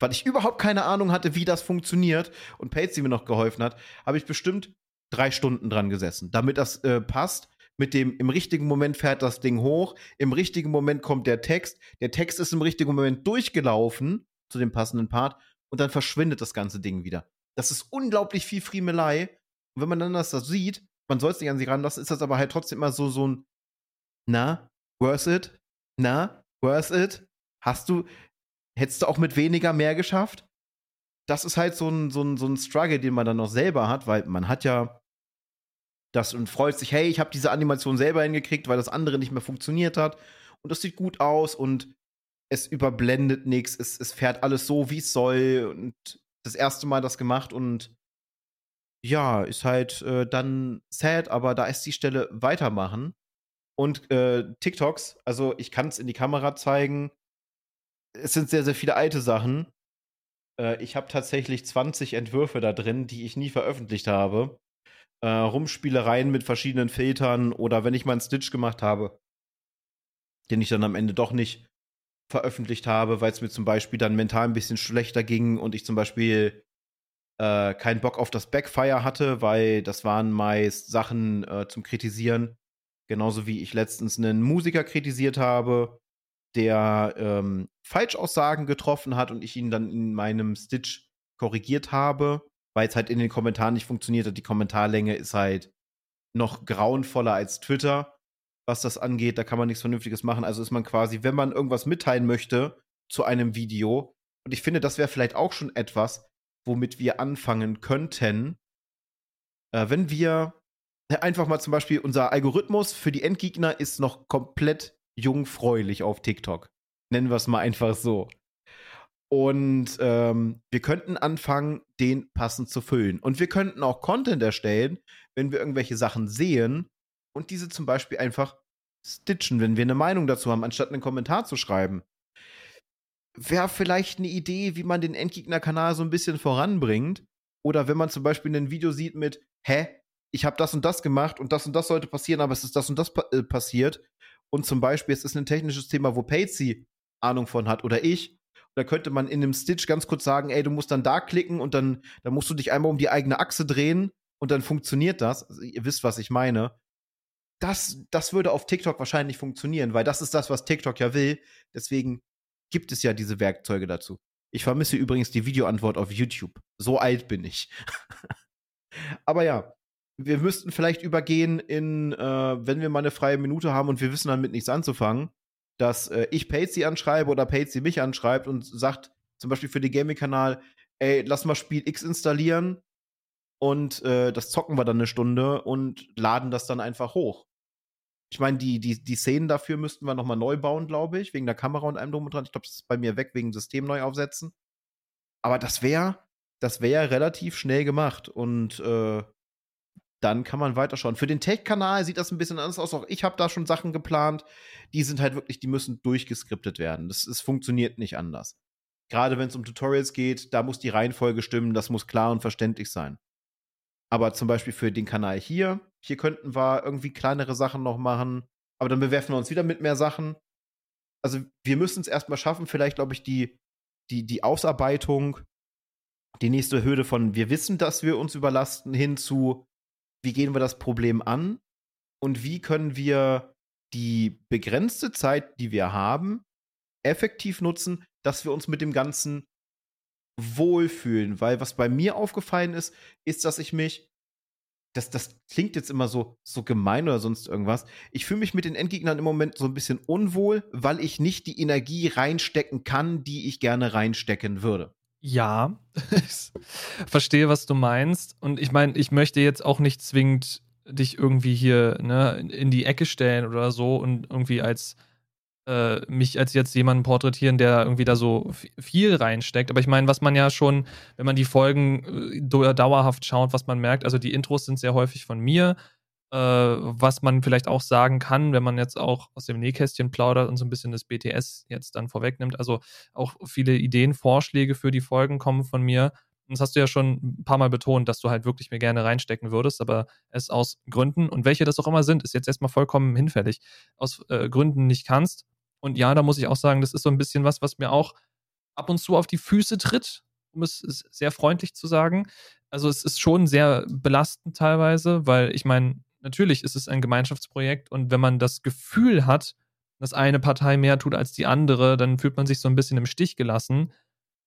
weil ich überhaupt keine Ahnung hatte, wie das funktioniert und Patsy mir noch geholfen hat, habe ich bestimmt drei Stunden dran gesessen, damit das äh, passt. Mit dem, im richtigen Moment fährt das Ding hoch, im richtigen Moment kommt der Text, der Text ist im richtigen Moment durchgelaufen zu dem passenden Part und dann verschwindet das ganze Ding wieder. Das ist unglaublich viel Friemelei. Und wenn man dann das, das sieht, man soll es nicht an sich ranlassen, ist das aber halt trotzdem immer so, so ein, na, worth it? Na, worth it? Hast du, hättest du auch mit weniger mehr geschafft. Das ist halt so ein, so ein, so ein Struggle, den man dann noch selber hat, weil man hat ja das und freut sich, hey, ich habe diese Animation selber hingekriegt, weil das andere nicht mehr funktioniert hat. Und das sieht gut aus und es überblendet nichts, es, es fährt alles so, wie es soll. Und das erste Mal das gemacht und ja, ist halt äh, dann sad, aber da ist die Stelle weitermachen. Und äh, TikToks, also ich kann es in die Kamera zeigen, es sind sehr, sehr viele alte Sachen. Äh, ich habe tatsächlich 20 Entwürfe da drin, die ich nie veröffentlicht habe. Äh, Rumspielereien mit verschiedenen Filtern oder wenn ich mal einen Stitch gemacht habe, den ich dann am Ende doch nicht veröffentlicht habe, weil es mir zum Beispiel dann mental ein bisschen schlechter ging und ich zum Beispiel äh, keinen Bock auf das Backfire hatte, weil das waren meist Sachen äh, zum Kritisieren. Genauso wie ich letztens einen Musiker kritisiert habe, der ähm, Falschaussagen getroffen hat und ich ihn dann in meinem Stitch korrigiert habe, weil es halt in den Kommentaren nicht funktioniert hat. Die Kommentarlänge ist halt noch grauenvoller als Twitter, was das angeht. Da kann man nichts Vernünftiges machen. Also ist man quasi, wenn man irgendwas mitteilen möchte zu einem Video, und ich finde, das wäre vielleicht auch schon etwas, womit wir anfangen könnten, äh, wenn wir einfach mal zum Beispiel unser Algorithmus für die Endgegner ist noch komplett jungfräulich auf TikTok. Nennen wir es mal einfach so. Und ähm, wir könnten anfangen, den passend zu füllen. Und wir könnten auch Content erstellen, wenn wir irgendwelche Sachen sehen und diese zum Beispiel einfach stitchen, wenn wir eine Meinung dazu haben, anstatt einen Kommentar zu schreiben. Wäre vielleicht eine Idee, wie man den Endgegner-Kanal so ein bisschen voranbringt. Oder wenn man zum Beispiel ein Video sieht mit, hä, ich habe das und das gemacht und das und das sollte passieren, aber es ist das und das pa äh, passiert. Und zum Beispiel, es ist ein technisches Thema, wo Patsy Ahnung von hat oder ich da könnte man in einem Stitch ganz kurz sagen, ey, du musst dann da klicken und dann, dann musst du dich einmal um die eigene Achse drehen und dann funktioniert das. Also ihr wisst, was ich meine. Das, das würde auf TikTok wahrscheinlich funktionieren, weil das ist das, was TikTok ja will. Deswegen gibt es ja diese Werkzeuge dazu. Ich vermisse übrigens die Videoantwort auf YouTube. So alt bin ich. Aber ja, wir müssten vielleicht übergehen in, äh, wenn wir mal eine freie Minute haben und wir wissen damit nichts anzufangen, dass äh, ich Patsy anschreibe oder Patsy mich anschreibt und sagt, zum Beispiel für den Gaming-Kanal, ey, lass mal Spiel X installieren und äh, das zocken wir dann eine Stunde und laden das dann einfach hoch. Ich meine, die, die, die Szenen dafür müssten wir nochmal neu bauen, glaube ich, wegen der Kamera und allem drum und dran. Ich glaube, das ist bei mir weg wegen System neu aufsetzen. Aber das wäre das wäre relativ schnell gemacht und äh, dann kann man weiterschauen. Für den Tech-Kanal sieht das ein bisschen anders aus. Auch ich habe da schon Sachen geplant, die sind halt wirklich, die müssen durchgeskriptet werden. Das, das funktioniert nicht anders. Gerade wenn es um Tutorials geht, da muss die Reihenfolge stimmen, das muss klar und verständlich sein. Aber zum Beispiel für den Kanal hier, hier könnten wir irgendwie kleinere Sachen noch machen, aber dann bewerfen wir uns wieder mit mehr Sachen. Also wir müssen es erstmal schaffen, vielleicht glaube ich, die, die, die Ausarbeitung, die nächste Hürde von wir wissen, dass wir uns überlasten, hin zu wie gehen wir das Problem an und wie können wir die begrenzte Zeit, die wir haben, effektiv nutzen, dass wir uns mit dem Ganzen wohlfühlen. Weil was bei mir aufgefallen ist, ist, dass ich mich, das, das klingt jetzt immer so, so gemein oder sonst irgendwas, ich fühle mich mit den Endgegnern im Moment so ein bisschen unwohl, weil ich nicht die Energie reinstecken kann, die ich gerne reinstecken würde. Ja, ich verstehe, was du meinst. Und ich meine, ich möchte jetzt auch nicht zwingend dich irgendwie hier ne, in die Ecke stellen oder so und irgendwie als äh, mich als jetzt jemanden porträtieren, der irgendwie da so viel reinsteckt. Aber ich meine, was man ja schon, wenn man die Folgen äh, dauerhaft schaut, was man merkt, also die Intros sind sehr häufig von mir. Äh, was man vielleicht auch sagen kann, wenn man jetzt auch aus dem Nähkästchen plaudert und so ein bisschen das BTS jetzt dann vorwegnimmt. Also auch viele Ideen, Vorschläge für die Folgen kommen von mir. Und das hast du ja schon ein paar Mal betont, dass du halt wirklich mir gerne reinstecken würdest, aber es aus Gründen, und welche das auch immer sind, ist jetzt erstmal vollkommen hinfällig, aus äh, Gründen nicht kannst. Und ja, da muss ich auch sagen, das ist so ein bisschen was, was mir auch ab und zu auf die Füße tritt, um es sehr freundlich zu sagen. Also es ist schon sehr belastend teilweise, weil ich meine, natürlich ist es ein Gemeinschaftsprojekt und wenn man das Gefühl hat, dass eine Partei mehr tut als die andere, dann fühlt man sich so ein bisschen im Stich gelassen.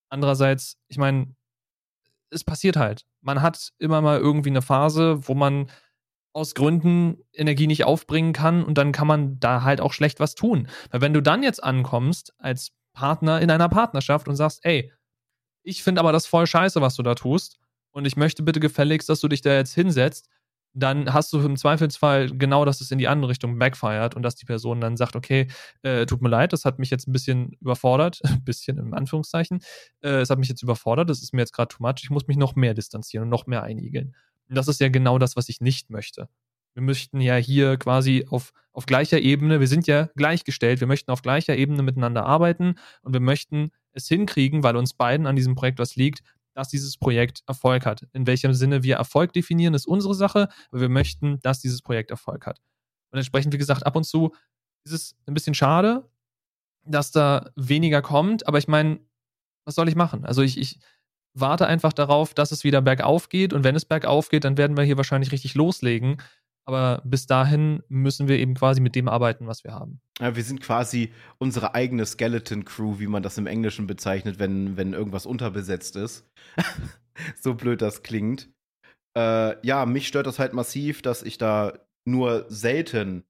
Andererseits, ich meine, es passiert halt. Man hat immer mal irgendwie eine Phase, wo man aus Gründen Energie nicht aufbringen kann und dann kann man da halt auch schlecht was tun. Weil wenn du dann jetzt ankommst als Partner in einer Partnerschaft und sagst, ey, ich finde aber das voll scheiße, was du da tust und ich möchte bitte gefälligst, dass du dich da jetzt hinsetzt dann hast du im Zweifelsfall genau, dass es in die andere Richtung backfired und dass die Person dann sagt, okay, äh, tut mir leid, das hat mich jetzt ein bisschen überfordert, ein bisschen im Anführungszeichen, äh, es hat mich jetzt überfordert, das ist mir jetzt gerade too much, ich muss mich noch mehr distanzieren und noch mehr einigeln. Und das ist ja genau das, was ich nicht möchte. Wir möchten ja hier quasi auf, auf gleicher Ebene, wir sind ja gleichgestellt, wir möchten auf gleicher Ebene miteinander arbeiten und wir möchten es hinkriegen, weil uns beiden an diesem Projekt was liegt, dass dieses Projekt Erfolg hat. In welchem Sinne wir Erfolg definieren, ist unsere Sache, aber wir möchten, dass dieses Projekt Erfolg hat. Und entsprechend, wie gesagt, ab und zu ist es ein bisschen schade, dass da weniger kommt, aber ich meine, was soll ich machen? Also ich, ich warte einfach darauf, dass es wieder bergauf geht und wenn es bergauf geht, dann werden wir hier wahrscheinlich richtig loslegen. Aber bis dahin müssen wir eben quasi mit dem arbeiten, was wir haben. Ja, wir sind quasi unsere eigene Skeleton Crew, wie man das im Englischen bezeichnet, wenn, wenn irgendwas unterbesetzt ist. so blöd das klingt. Äh, ja, mich stört das halt massiv, dass ich da nur selten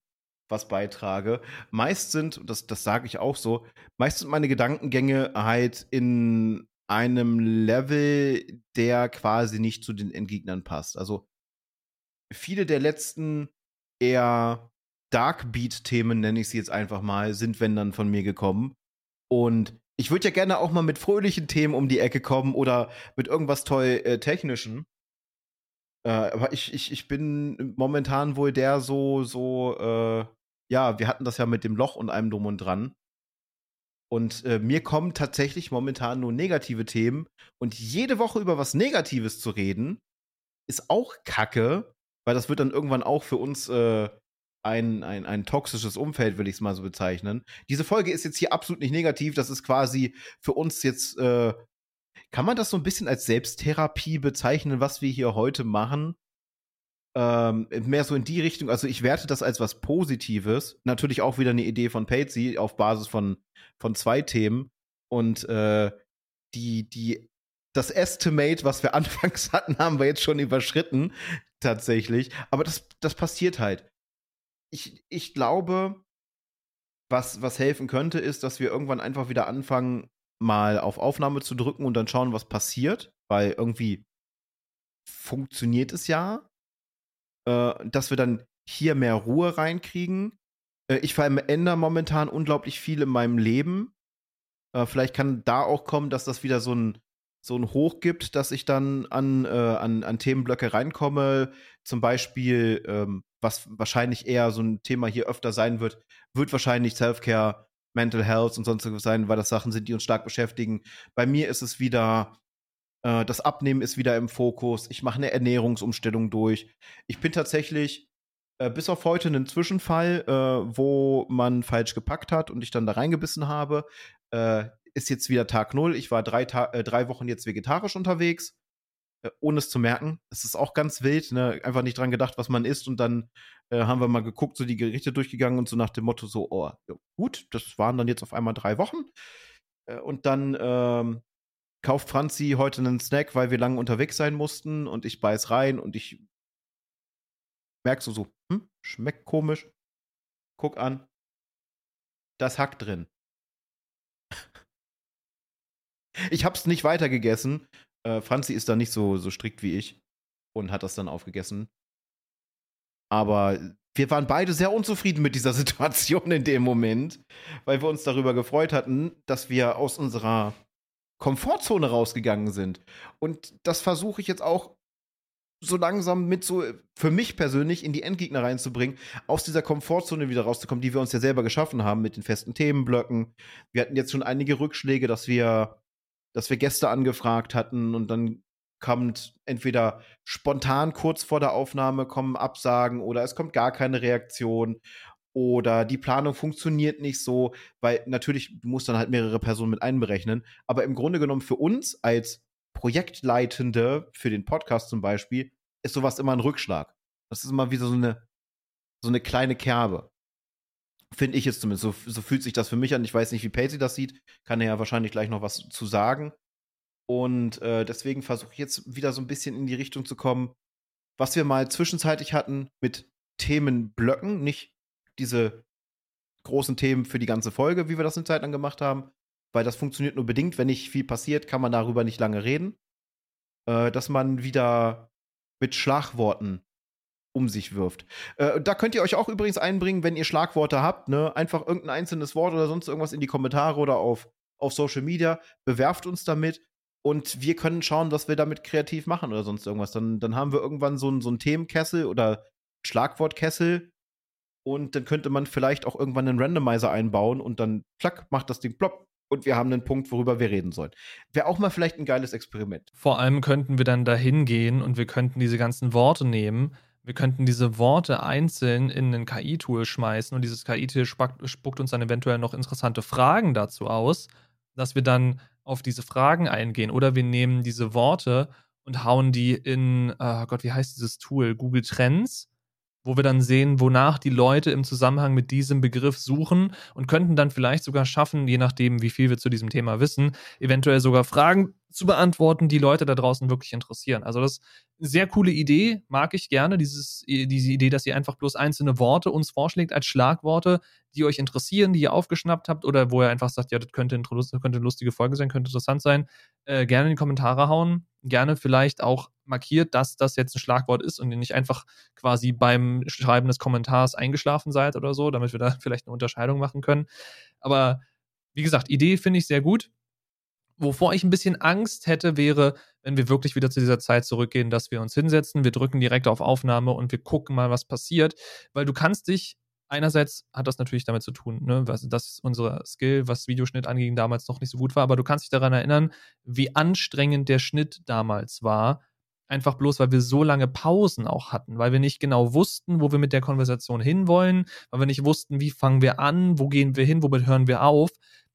was beitrage. Meist sind, das, das sage ich auch so, meist sind meine Gedankengänge halt in einem Level, der quasi nicht zu den Endgegnern passt. Also viele der letzten eher Dark Beat-Themen, nenne ich sie jetzt einfach mal, sind wenn dann von mir gekommen. Und ich würde ja gerne auch mal mit fröhlichen Themen um die Ecke kommen oder mit irgendwas toll äh, Technischen. Äh, aber ich, ich, ich bin momentan wohl der so, so, äh, ja, wir hatten das ja mit dem Loch und einem Drum und dran. Und äh, mir kommen tatsächlich momentan nur negative Themen. Und jede Woche über was Negatives zu reden, ist auch kacke, weil das wird dann irgendwann auch für uns äh, ein, ein, ein toxisches Umfeld, will ich es mal so bezeichnen. Diese Folge ist jetzt hier absolut nicht negativ. Das ist quasi für uns jetzt, äh, kann man das so ein bisschen als Selbsttherapie bezeichnen, was wir hier heute machen? Ähm, mehr so in die Richtung, also ich werte das als was Positives. Natürlich auch wieder eine Idee von Patsy auf Basis von, von zwei Themen. Und äh, die, die, das Estimate, was wir anfangs hatten, haben wir jetzt schon überschritten, tatsächlich. Aber das, das passiert halt ich, ich glaube, was, was helfen könnte, ist, dass wir irgendwann einfach wieder anfangen, mal auf Aufnahme zu drücken und dann schauen, was passiert, weil irgendwie funktioniert es ja, äh, dass wir dann hier mehr Ruhe reinkriegen. Äh, ich verändere momentan unglaublich viel in meinem Leben. Äh, vielleicht kann da auch kommen, dass das wieder so ein, so ein Hoch gibt, dass ich dann an, äh, an, an Themenblöcke reinkomme. Zum Beispiel, ähm, was wahrscheinlich eher so ein Thema hier öfter sein wird, wird wahrscheinlich Self-Care, Mental Health und sonstiges sein, weil das Sachen sind, die uns stark beschäftigen. Bei mir ist es wieder, äh, das Abnehmen ist wieder im Fokus. Ich mache eine Ernährungsumstellung durch. Ich bin tatsächlich äh, bis auf heute einen Zwischenfall, äh, wo man falsch gepackt hat und ich dann da reingebissen habe. Ist jetzt wieder Tag null. Ich war drei, Ta äh, drei Wochen jetzt vegetarisch unterwegs, äh, ohne es zu merken. Es ist auch ganz wild, ne? Einfach nicht dran gedacht, was man isst und dann äh, haben wir mal geguckt, so die Gerichte durchgegangen und so nach dem Motto so, oh, gut, das waren dann jetzt auf einmal drei Wochen. Äh, und dann ähm, kauft Franzi heute einen Snack, weil wir lange unterwegs sein mussten und ich beiß rein und ich merkst du so, hm, schmeckt komisch. Guck an. Das Hack drin. Ich hab's nicht weiter gegessen. Äh, Franzi ist da nicht so, so strikt wie ich und hat das dann aufgegessen. Aber wir waren beide sehr unzufrieden mit dieser Situation in dem Moment, weil wir uns darüber gefreut hatten, dass wir aus unserer Komfortzone rausgegangen sind. Und das versuche ich jetzt auch so langsam mit so für mich persönlich in die Endgegner reinzubringen, aus dieser Komfortzone wieder rauszukommen, die wir uns ja selber geschaffen haben mit den festen Themenblöcken. Wir hatten jetzt schon einige Rückschläge, dass wir dass wir Gäste angefragt hatten und dann kommt entweder spontan kurz vor der Aufnahme kommen Absagen oder es kommt gar keine Reaktion oder die Planung funktioniert nicht so, weil natürlich du musst dann halt mehrere Personen mit einberechnen. Aber im Grunde genommen für uns als Projektleitende für den Podcast zum Beispiel ist sowas immer ein Rückschlag. Das ist immer wieder so eine so eine kleine Kerbe. Finde ich es zumindest. So, so, fühlt sich das für mich an. Ich weiß nicht, wie Pacey das sieht. Kann er ja wahrscheinlich gleich noch was zu sagen. Und äh, deswegen versuche ich jetzt wieder so ein bisschen in die Richtung zu kommen, was wir mal zwischenzeitlich hatten mit Themenblöcken. Nicht diese großen Themen für die ganze Folge, wie wir das eine Zeit lang gemacht haben. Weil das funktioniert nur bedingt. Wenn nicht viel passiert, kann man darüber nicht lange reden. Äh, dass man wieder mit Schlagworten um sich wirft. Äh, da könnt ihr euch auch übrigens einbringen, wenn ihr Schlagworte habt, ne? Einfach irgendein einzelnes Wort oder sonst irgendwas in die Kommentare oder auf, auf Social Media. Bewerft uns damit und wir können schauen, was wir damit kreativ machen oder sonst irgendwas. Dann, dann haben wir irgendwann so einen so Themenkessel oder Schlagwortkessel und dann könnte man vielleicht auch irgendwann einen Randomizer einbauen und dann, klack, macht das Ding plopp und wir haben einen Punkt, worüber wir reden sollen. Wäre auch mal vielleicht ein geiles Experiment. Vor allem könnten wir dann dahin gehen und wir könnten diese ganzen Worte nehmen wir könnten diese Worte einzeln in ein KI-Tool schmeißen und dieses KI-Tool spuckt uns dann eventuell noch interessante Fragen dazu aus, dass wir dann auf diese Fragen eingehen. Oder wir nehmen diese Worte und hauen die in, oh Gott, wie heißt dieses Tool? Google Trends wo wir dann sehen, wonach die Leute im Zusammenhang mit diesem Begriff suchen und könnten dann vielleicht sogar schaffen, je nachdem, wie viel wir zu diesem Thema wissen, eventuell sogar Fragen zu beantworten, die Leute da draußen wirklich interessieren. Also das ist eine sehr coole Idee, mag ich gerne, dieses, diese Idee, dass ihr einfach bloß einzelne Worte uns vorschlägt als Schlagworte, die euch interessieren, die ihr aufgeschnappt habt oder wo ihr einfach sagt, ja, das könnte, könnte eine lustige Folge sein, könnte interessant sein, äh, gerne in die Kommentare hauen. Gerne vielleicht auch markiert, dass das jetzt ein Schlagwort ist und ihr nicht einfach quasi beim Schreiben des Kommentars eingeschlafen seid oder so, damit wir da vielleicht eine Unterscheidung machen können. Aber wie gesagt, Idee finde ich sehr gut. Wovor ich ein bisschen Angst hätte, wäre, wenn wir wirklich wieder zu dieser Zeit zurückgehen, dass wir uns hinsetzen, wir drücken direkt auf Aufnahme und wir gucken mal, was passiert. Weil du kannst dich, einerseits hat das natürlich damit zu tun, ne, was, dass unser Skill, was Videoschnitt anging, damals noch nicht so gut war, aber du kannst dich daran erinnern, wie anstrengend der Schnitt damals war. Einfach bloß, weil wir so lange Pausen auch hatten, weil wir nicht genau wussten, wo wir mit der Konversation hinwollen, weil wir nicht wussten, wie fangen wir an, wo gehen wir hin, womit hören wir auf,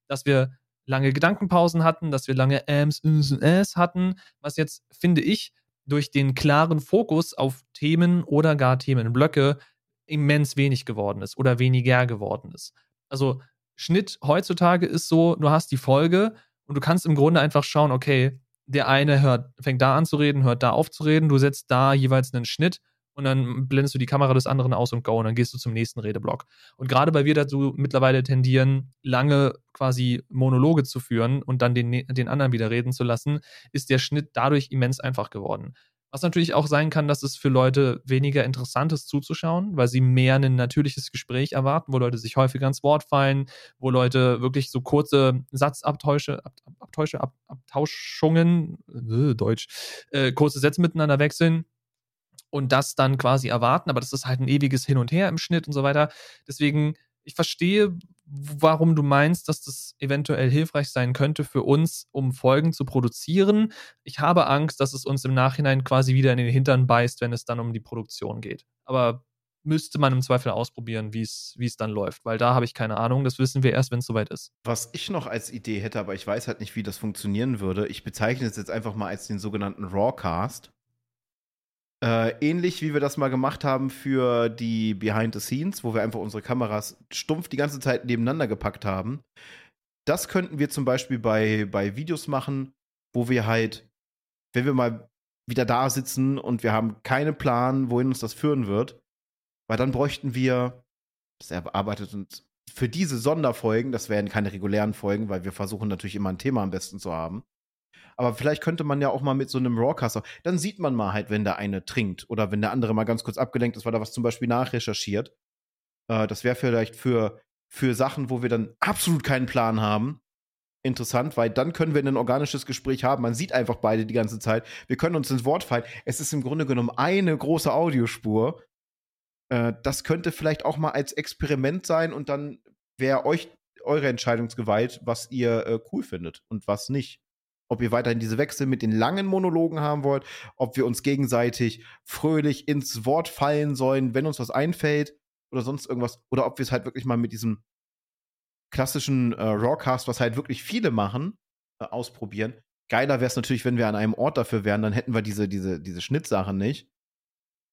dass wir lange Gedankenpausen hatten, dass wir lange Ams, Ms und S hatten, was jetzt, finde ich, durch den klaren Fokus auf Themen oder gar Themenblöcke immens wenig geworden ist oder weniger geworden ist. Also Schnitt heutzutage ist so, du hast die Folge und du kannst im Grunde einfach schauen, okay, der eine hört, fängt da an zu reden, hört da auf zu reden, du setzt da jeweils einen Schnitt und dann blendest du die Kamera des anderen aus und go und dann gehst du zum nächsten Redeblock. Und gerade weil wir dazu mittlerweile tendieren, lange quasi Monologe zu führen und dann den, den anderen wieder reden zu lassen, ist der Schnitt dadurch immens einfach geworden. Was natürlich auch sein kann, dass es für Leute weniger interessant ist zuzuschauen, weil sie mehr ein natürliches Gespräch erwarten, wo Leute sich häufiger ins Wort fallen, wo Leute wirklich so kurze Satzabtäusche, Ab, Abtäusche, Ab, Abtauschungen, äh, Deutsch, äh, kurze Sätze miteinander wechseln und das dann quasi erwarten, aber das ist halt ein ewiges Hin und Her im Schnitt und so weiter. Deswegen, ich verstehe, warum du meinst, dass das eventuell hilfreich sein könnte für uns, um Folgen zu produzieren. Ich habe Angst, dass es uns im Nachhinein quasi wieder in den Hintern beißt, wenn es dann um die Produktion geht. Aber müsste man im Zweifel ausprobieren, wie es dann läuft, weil da habe ich keine Ahnung. Das wissen wir erst, wenn es soweit ist. Was ich noch als Idee hätte, aber ich weiß halt nicht, wie das funktionieren würde. Ich bezeichne es jetzt einfach mal als den sogenannten Rawcast. Äh, ähnlich wie wir das mal gemacht haben für die Behind the Scenes, wo wir einfach unsere Kameras stumpf die ganze Zeit nebeneinander gepackt haben. Das könnten wir zum Beispiel bei, bei Videos machen, wo wir halt, wenn wir mal wieder da sitzen und wir haben keinen Plan, wohin uns das führen wird, weil dann bräuchten wir, das erarbeitet uns für diese Sonderfolgen, das wären keine regulären Folgen, weil wir versuchen natürlich immer ein Thema am besten zu haben, aber vielleicht könnte man ja auch mal mit so einem Rawcaster, dann sieht man mal halt, wenn der eine trinkt oder wenn der andere mal ganz kurz abgelenkt ist, weil er was zum Beispiel nachrecherchiert. Äh, das wäre vielleicht für, für Sachen, wo wir dann absolut keinen Plan haben, interessant, weil dann können wir ein organisches Gespräch haben. Man sieht einfach beide die ganze Zeit. Wir können uns ins Wort fallen. Es ist im Grunde genommen eine große Audiospur. Äh, das könnte vielleicht auch mal als Experiment sein und dann wäre euch eure Entscheidungsgewalt, was ihr äh, cool findet und was nicht ob ihr weiterhin diese Wechsel mit den langen Monologen haben wollt, ob wir uns gegenseitig fröhlich ins Wort fallen sollen, wenn uns was einfällt oder sonst irgendwas, oder ob wir es halt wirklich mal mit diesem klassischen äh, Rawcast, was halt wirklich viele machen, äh, ausprobieren. Geiler wäre es natürlich, wenn wir an einem Ort dafür wären, dann hätten wir diese, diese, diese Schnittsachen nicht.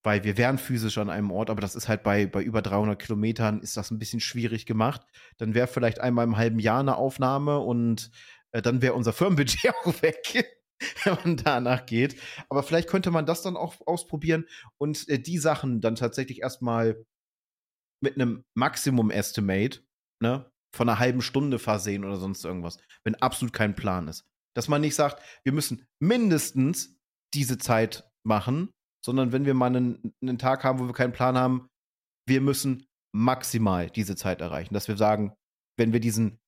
Weil wir wären physisch an einem Ort, aber das ist halt bei, bei über 300 Kilometern ist das ein bisschen schwierig gemacht. Dann wäre vielleicht einmal im halben Jahr eine Aufnahme und dann wäre unser Firmenbudget auch weg, wenn man danach geht. Aber vielleicht könnte man das dann auch ausprobieren und äh, die Sachen dann tatsächlich erstmal mit einem Maximum-Estimate, ne, von einer halben Stunde versehen oder sonst irgendwas, wenn absolut kein Plan ist. Dass man nicht sagt, wir müssen mindestens diese Zeit machen, sondern wenn wir mal einen, einen Tag haben, wo wir keinen Plan haben, wir müssen maximal diese Zeit erreichen. Dass wir sagen, wenn wir diesen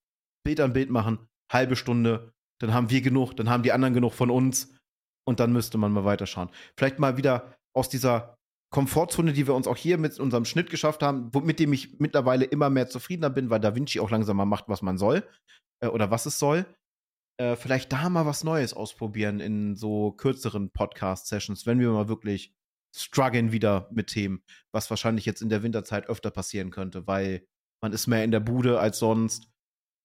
Bild an Bild machen, halbe Stunde, dann haben wir genug, dann haben die anderen genug von uns und dann müsste man mal weiterschauen. Vielleicht mal wieder aus dieser Komfortzone, die wir uns auch hier mit unserem Schnitt geschafft haben, mit dem ich mittlerweile immer mehr zufriedener bin, weil Da Vinci auch langsam mal macht, was man soll äh, oder was es soll. Äh, vielleicht da mal was Neues ausprobieren in so kürzeren Podcast-Sessions, wenn wir mal wirklich strugglen wieder mit Themen, was wahrscheinlich jetzt in der Winterzeit öfter passieren könnte, weil man ist mehr in der Bude als sonst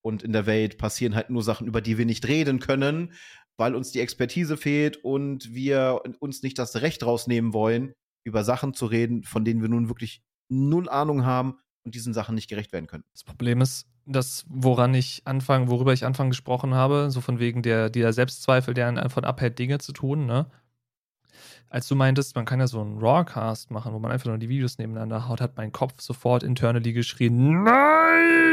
und in der Welt passieren halt nur Sachen, über die wir nicht reden können, weil uns die Expertise fehlt und wir uns nicht das Recht rausnehmen wollen, über Sachen zu reden, von denen wir nun wirklich null Ahnung haben und diesen Sachen nicht gerecht werden können. Das Problem ist, dass woran ich anfangen, worüber ich anfangen gesprochen habe, so von wegen der, der Selbstzweifel, der einen davon abhält, Dinge zu tun, ne? Als du meintest, man kann ja so einen Rawcast machen, wo man einfach nur die Videos nebeneinander haut, hat mein Kopf sofort internally geschrien, nein!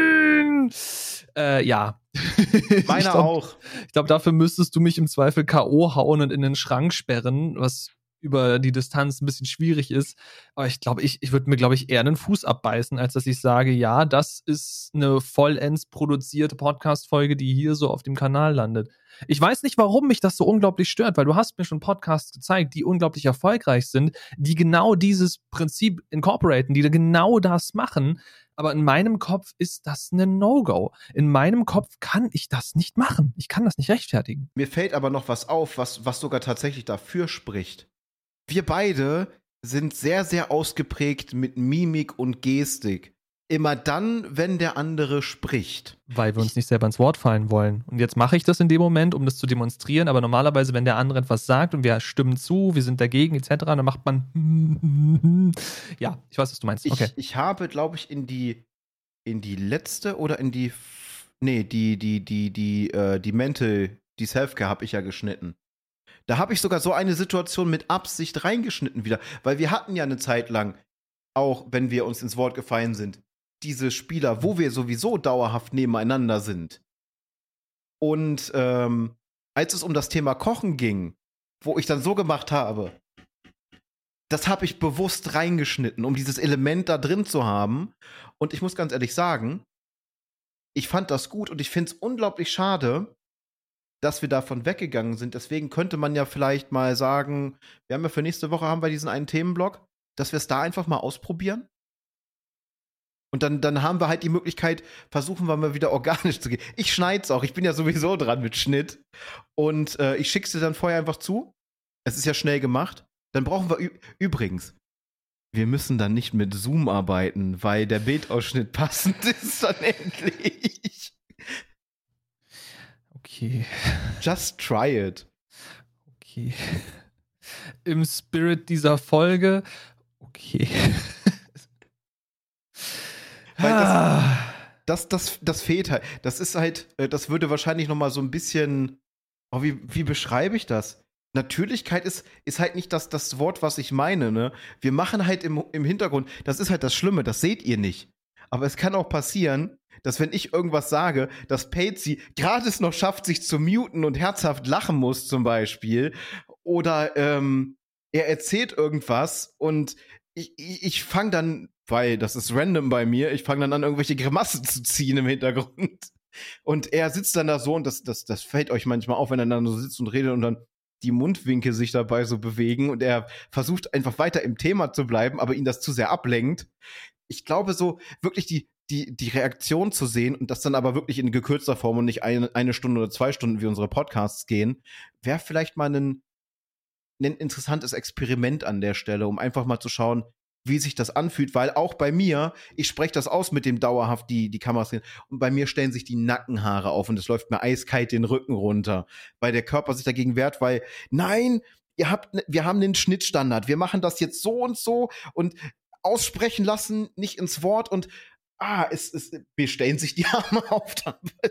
Äh, ja. Meiner auch. Ich glaube, dafür müsstest du mich im Zweifel K.O. hauen und in den Schrank sperren, was über die Distanz ein bisschen schwierig ist. Aber ich glaube, ich, ich würde mir, glaube ich, eher einen Fuß abbeißen, als dass ich sage, ja, das ist eine vollends produzierte Podcast-Folge, die hier so auf dem Kanal landet. Ich weiß nicht, warum mich das so unglaublich stört, weil du hast mir schon Podcasts gezeigt, die unglaublich erfolgreich sind, die genau dieses Prinzip incorporaten, die genau das machen. Aber in meinem Kopf ist das eine No-Go. In meinem Kopf kann ich das nicht machen. Ich kann das nicht rechtfertigen. Mir fällt aber noch was auf, was, was sogar tatsächlich dafür spricht. Wir beide sind sehr, sehr ausgeprägt mit Mimik und Gestik immer dann, wenn der andere spricht. Weil wir uns nicht selber ins Wort fallen wollen. Und jetzt mache ich das in dem Moment, um das zu demonstrieren, aber normalerweise, wenn der andere etwas sagt und wir stimmen zu, wir sind dagegen etc., dann macht man ja, ich weiß, was du meinst. Okay. Ich, ich habe, glaube ich, in die in die letzte oder in die nee, die die die die äh, die Mental, die Selfcare habe ich ja geschnitten. Da habe ich sogar so eine Situation mit Absicht reingeschnitten wieder, weil wir hatten ja eine Zeit lang auch wenn wir uns ins Wort gefallen sind, diese Spieler, wo wir sowieso dauerhaft nebeneinander sind. Und ähm, als es um das Thema Kochen ging, wo ich dann so gemacht habe, das habe ich bewusst reingeschnitten, um dieses Element da drin zu haben. Und ich muss ganz ehrlich sagen, ich fand das gut und ich finde es unglaublich schade, dass wir davon weggegangen sind. Deswegen könnte man ja vielleicht mal sagen, wir haben ja für nächste Woche haben wir diesen einen Themenblock, dass wir es da einfach mal ausprobieren. Und dann, dann haben wir halt die Möglichkeit, versuchen wir mal wieder organisch zu gehen. Ich schneide es auch, ich bin ja sowieso dran mit Schnitt. Und äh, ich schicke dir dann vorher einfach zu. Es ist ja schnell gemacht. Dann brauchen wir übrigens, wir müssen dann nicht mit Zoom arbeiten, weil der Bildausschnitt passend ist dann endlich. Okay. Just try it. Okay. Im Spirit dieser Folge. Okay. Weil das, ah. das, das, das fehlt halt. Das ist halt, äh, das würde wahrscheinlich noch mal so ein bisschen, oh, wie, wie beschreibe ich das? Natürlichkeit ist, ist halt nicht das, das Wort, was ich meine, ne? Wir machen halt im, im Hintergrund, das ist halt das Schlimme, das seht ihr nicht. Aber es kann auch passieren, dass wenn ich irgendwas sage, dass Patsy gerade es noch schafft, sich zu muten und herzhaft lachen muss, zum Beispiel. Oder ähm, er erzählt irgendwas und ich, ich, ich fange dann weil das ist random bei mir. Ich fange dann an, irgendwelche Grimassen zu ziehen im Hintergrund. Und er sitzt dann da so und das, das, das fällt euch manchmal auf, wenn er dann so sitzt und redet und dann die Mundwinkel sich dabei so bewegen und er versucht einfach weiter im Thema zu bleiben, aber ihn das zu sehr ablenkt. Ich glaube, so wirklich die, die, die Reaktion zu sehen und das dann aber wirklich in gekürzter Form und nicht eine, eine Stunde oder zwei Stunden wie unsere Podcasts gehen, wäre vielleicht mal ein, ein interessantes Experiment an der Stelle, um einfach mal zu schauen, wie sich das anfühlt, weil auch bei mir, ich spreche das aus mit dem dauerhaft die, die Kameras sehen, und bei mir stellen sich die Nackenhaare auf und es läuft mir eiskalt den Rücken runter, weil der Körper sich dagegen wehrt, weil nein, ihr habt, wir haben den Schnittstandard, wir machen das jetzt so und so und aussprechen lassen, nicht ins Wort und ah, es, es, wir stellen sich die Arme auf,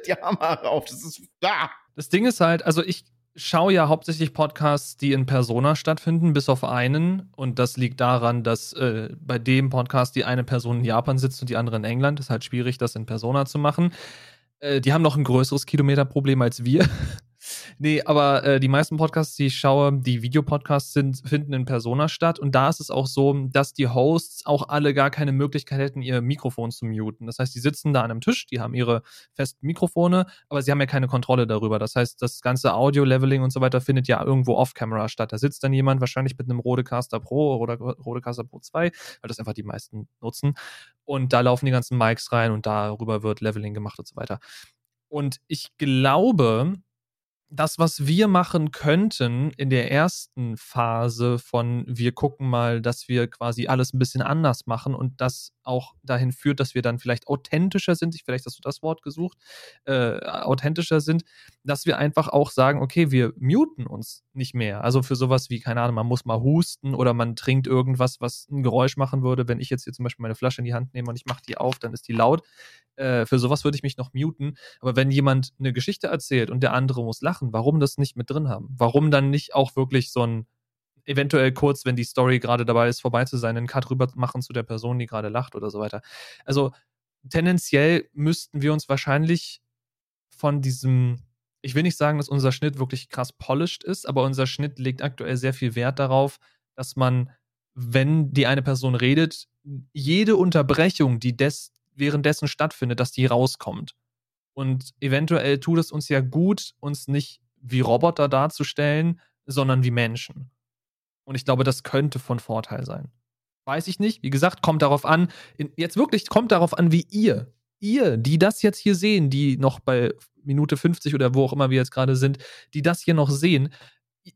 die Arme auf, das ist, ah. Das Ding ist halt, also ich, schaue ja hauptsächlich Podcasts, die in Persona stattfinden, bis auf einen. Und das liegt daran, dass äh, bei dem Podcast die eine Person in Japan sitzt und die andere in England. Ist halt schwierig, das in Persona zu machen. Äh, die haben noch ein größeres Kilometerproblem als wir. Nee, aber äh, die meisten Podcasts, die ich schaue, die Videopodcasts sind, finden in Persona statt. Und da ist es auch so, dass die Hosts auch alle gar keine Möglichkeit hätten, ihr Mikrofon zu muten. Das heißt, die sitzen da an einem Tisch, die haben ihre festen Mikrofone, aber sie haben ja keine Kontrolle darüber. Das heißt, das ganze Audio-Leveling und so weiter findet ja irgendwo off-Camera statt. Da sitzt dann jemand wahrscheinlich mit einem Rodecaster Pro oder Rodecaster Pro 2, weil das einfach die meisten nutzen. Und da laufen die ganzen Mics rein und darüber wird Leveling gemacht und so weiter. Und ich glaube, das, was wir machen könnten in der ersten Phase von wir gucken mal, dass wir quasi alles ein bisschen anders machen und das auch dahin führt, dass wir dann vielleicht authentischer sind, vielleicht hast du das Wort gesucht, äh, authentischer sind, dass wir einfach auch sagen, okay, wir muten uns nicht mehr. Also für sowas wie, keine Ahnung, man muss mal husten oder man trinkt irgendwas, was ein Geräusch machen würde. Wenn ich jetzt hier zum Beispiel meine Flasche in die Hand nehme und ich mache die auf, dann ist die laut. Äh, für sowas würde ich mich noch muten. Aber wenn jemand eine Geschichte erzählt und der andere muss lachen, warum das nicht mit drin haben? Warum dann nicht auch wirklich so ein eventuell kurz, wenn die Story gerade dabei ist, vorbei zu sein, einen Cut rüber machen zu der Person, die gerade lacht oder so weiter. Also tendenziell müssten wir uns wahrscheinlich von diesem, ich will nicht sagen, dass unser Schnitt wirklich krass polished ist, aber unser Schnitt legt aktuell sehr viel Wert darauf, dass man, wenn die eine Person redet, jede Unterbrechung, die des, währenddessen stattfindet, dass die rauskommt. Und eventuell tut es uns ja gut, uns nicht wie Roboter darzustellen, sondern wie Menschen. Und ich glaube, das könnte von Vorteil sein. Weiß ich nicht. Wie gesagt, kommt darauf an, jetzt wirklich kommt darauf an, wie ihr, ihr, die das jetzt hier sehen, die noch bei Minute 50 oder wo auch immer wir jetzt gerade sind, die das hier noch sehen,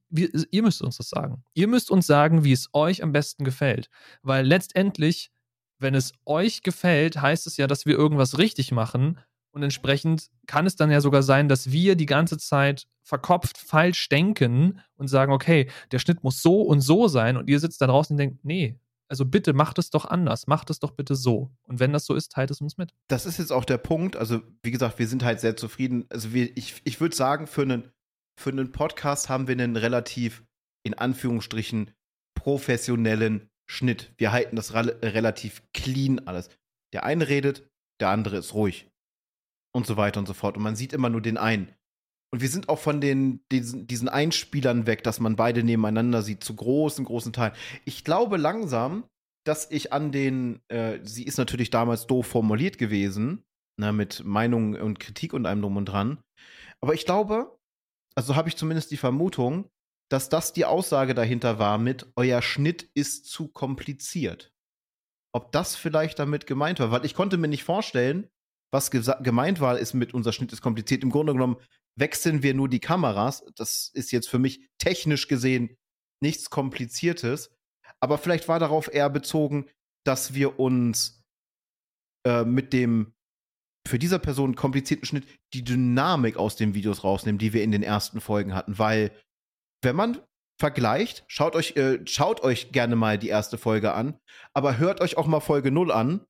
wir, ihr müsst uns das sagen. Ihr müsst uns sagen, wie es euch am besten gefällt. Weil letztendlich, wenn es euch gefällt, heißt es ja, dass wir irgendwas richtig machen. Und entsprechend kann es dann ja sogar sein, dass wir die ganze Zeit verkopft falsch denken und sagen, okay, der Schnitt muss so und so sein. Und ihr sitzt da draußen und denkt, nee, also bitte macht es doch anders, macht es doch bitte so. Und wenn das so ist, teilt es uns mit. Das ist jetzt auch der Punkt. Also, wie gesagt, wir sind halt sehr zufrieden. Also, wir, ich, ich würde sagen, für einen, für einen Podcast haben wir einen relativ, in Anführungsstrichen, professionellen Schnitt. Wir halten das relativ clean alles. Der eine redet, der andere ist ruhig. Und so weiter und so fort. Und man sieht immer nur den einen. Und wir sind auch von den, diesen, diesen Einspielern weg, dass man beide nebeneinander sieht, zu großen, großen Teilen. Ich glaube langsam, dass ich an den, äh, sie ist natürlich damals doof formuliert gewesen, ne, mit Meinung und Kritik und allem drum und dran. Aber ich glaube, also habe ich zumindest die Vermutung, dass das die Aussage dahinter war mit, euer Schnitt ist zu kompliziert. Ob das vielleicht damit gemeint war, weil ich konnte mir nicht vorstellen, was gemeint war, ist mit unser Schnitt ist kompliziert. Im Grunde genommen wechseln wir nur die Kameras. Das ist jetzt für mich technisch gesehen nichts Kompliziertes. Aber vielleicht war darauf eher bezogen, dass wir uns äh, mit dem für diese Person komplizierten Schnitt die Dynamik aus den Videos rausnehmen, die wir in den ersten Folgen hatten. Weil, wenn man vergleicht, schaut euch, äh, schaut euch gerne mal die erste Folge an, aber hört euch auch mal Folge 0 an.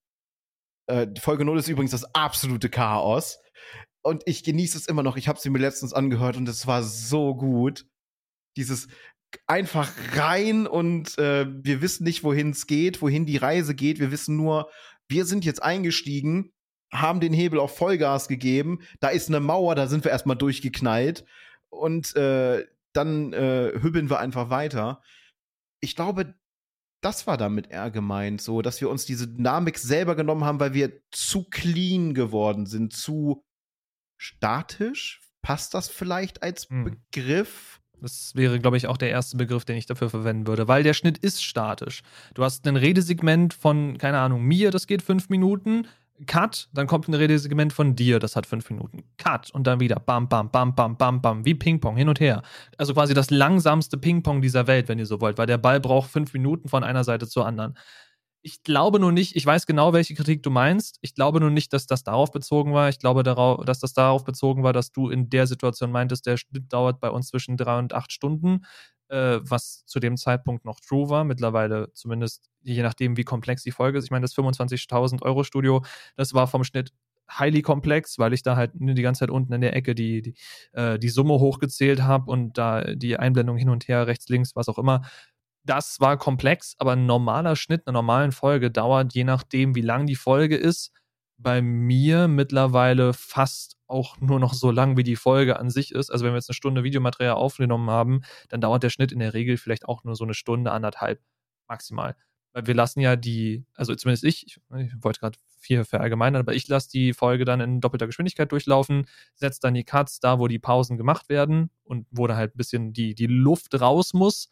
Äh, Folge 0 ist übrigens das absolute Chaos und ich genieße es immer noch. Ich habe sie mir letztens angehört und es war so gut. Dieses einfach rein und äh, wir wissen nicht, wohin es geht, wohin die Reise geht. Wir wissen nur, wir sind jetzt eingestiegen, haben den Hebel auf Vollgas gegeben. Da ist eine Mauer, da sind wir erstmal durchgeknallt und äh, dann äh, hübbeln wir einfach weiter. Ich glaube, das war damit eher gemeint, so, dass wir uns diese Dynamik selber genommen haben, weil wir zu clean geworden sind, zu statisch? Passt das vielleicht als hm. Begriff? Das wäre, glaube ich, auch der erste Begriff, den ich dafür verwenden würde, weil der Schnitt ist statisch. Du hast ein Redesegment von, keine Ahnung, mir, das geht fünf Minuten. Cut, dann kommt ein Redesegment von dir, das hat fünf Minuten. Cut und dann wieder bam, bam, bam, bam, bam, bam, wie Ping-Pong hin und her. Also quasi das langsamste Ping-Pong dieser Welt, wenn ihr so wollt, weil der Ball braucht fünf Minuten von einer Seite zur anderen. Ich glaube nur nicht, ich weiß genau, welche Kritik du meinst. Ich glaube nur nicht, dass das darauf bezogen war. Ich glaube, darauf, dass das darauf bezogen war, dass du in der Situation meintest, der Schnitt dauert bei uns zwischen drei und acht Stunden, äh, was zu dem Zeitpunkt noch true war. Mittlerweile zumindest, je nachdem, wie komplex die Folge ist. Ich meine, das 25.000 Euro Studio, das war vom Schnitt highly komplex, weil ich da halt die ganze Zeit unten in der Ecke die, die, äh, die Summe hochgezählt habe und da die Einblendung hin und her, rechts, links, was auch immer das war komplex, aber ein normaler Schnitt einer normalen Folge dauert, je nachdem, wie lang die Folge ist, bei mir mittlerweile fast auch nur noch so lang, wie die Folge an sich ist. Also wenn wir jetzt eine Stunde Videomaterial aufgenommen haben, dann dauert der Schnitt in der Regel vielleicht auch nur so eine Stunde, anderthalb maximal. Weil wir lassen ja die, also zumindest ich, ich, wollte gerade viel verallgemeinern, aber ich lasse die Folge dann in doppelter Geschwindigkeit durchlaufen, setze dann die Cuts da, wo die Pausen gemacht werden und wo da halt ein bisschen die, die Luft raus muss,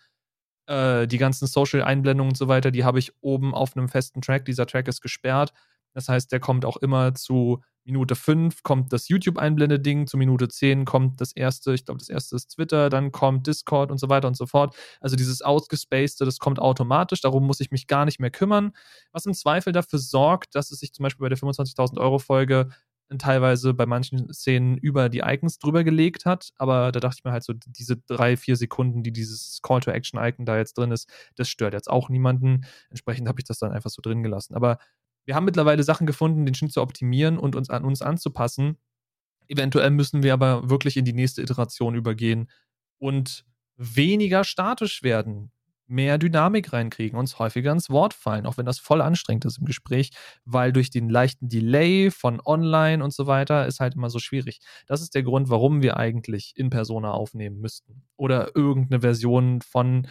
äh, die ganzen Social-Einblendungen und so weiter, die habe ich oben auf einem festen Track. Dieser Track ist gesperrt. Das heißt, der kommt auch immer zu Minute 5 kommt das YouTube-Einblende-Ding, zu Minute 10 kommt das erste, ich glaube, das erste ist Twitter, dann kommt Discord und so weiter und so fort. Also dieses Ausgespacede, das kommt automatisch, darum muss ich mich gar nicht mehr kümmern. Was im Zweifel dafür sorgt, dass es sich zum Beispiel bei der 25.000 Euro Folge teilweise bei manchen Szenen über die Icons drüber gelegt hat. Aber da dachte ich mir halt so, diese drei, vier Sekunden, die dieses Call-to-Action-Icon da jetzt drin ist, das stört jetzt auch niemanden. Entsprechend habe ich das dann einfach so drin gelassen. Aber wir haben mittlerweile Sachen gefunden, den Schnitt zu optimieren und uns an uns anzupassen. Eventuell müssen wir aber wirklich in die nächste Iteration übergehen und weniger statisch werden mehr Dynamik reinkriegen, uns häufiger ins Wort fallen, auch wenn das voll anstrengend ist im Gespräch, weil durch den leichten Delay von online und so weiter ist halt immer so schwierig. Das ist der Grund, warum wir eigentlich in Persona aufnehmen müssten oder irgendeine Version von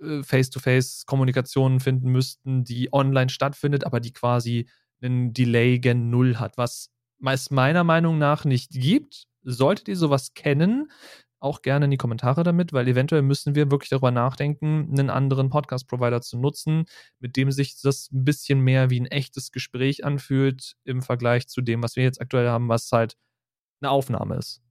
Face-to-Face-Kommunikation finden müssten, die online stattfindet, aber die quasi einen Delay gen Null hat, was es meiner Meinung nach nicht gibt. Solltet ihr sowas kennen, auch gerne in die Kommentare damit, weil eventuell müssen wir wirklich darüber nachdenken, einen anderen Podcast-Provider zu nutzen, mit dem sich das ein bisschen mehr wie ein echtes Gespräch anfühlt im Vergleich zu dem, was wir jetzt aktuell haben, was halt eine Aufnahme ist.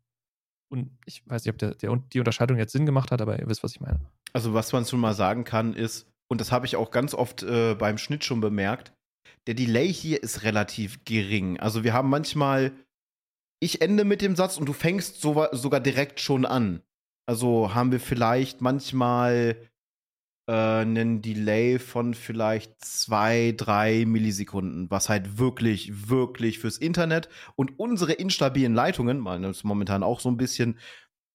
Und ich weiß nicht, ob der, der, die Unterscheidung jetzt Sinn gemacht hat, aber ihr wisst, was ich meine. Also, was man schon mal sagen kann, ist, und das habe ich auch ganz oft äh, beim Schnitt schon bemerkt, der Delay hier ist relativ gering. Also, wir haben manchmal ich ende mit dem Satz und du fängst so, sogar direkt schon an. Also haben wir vielleicht manchmal äh, einen Delay von vielleicht zwei, drei Millisekunden, was halt wirklich, wirklich fürs Internet und unsere instabilen Leitungen, meine ist momentan auch so ein bisschen,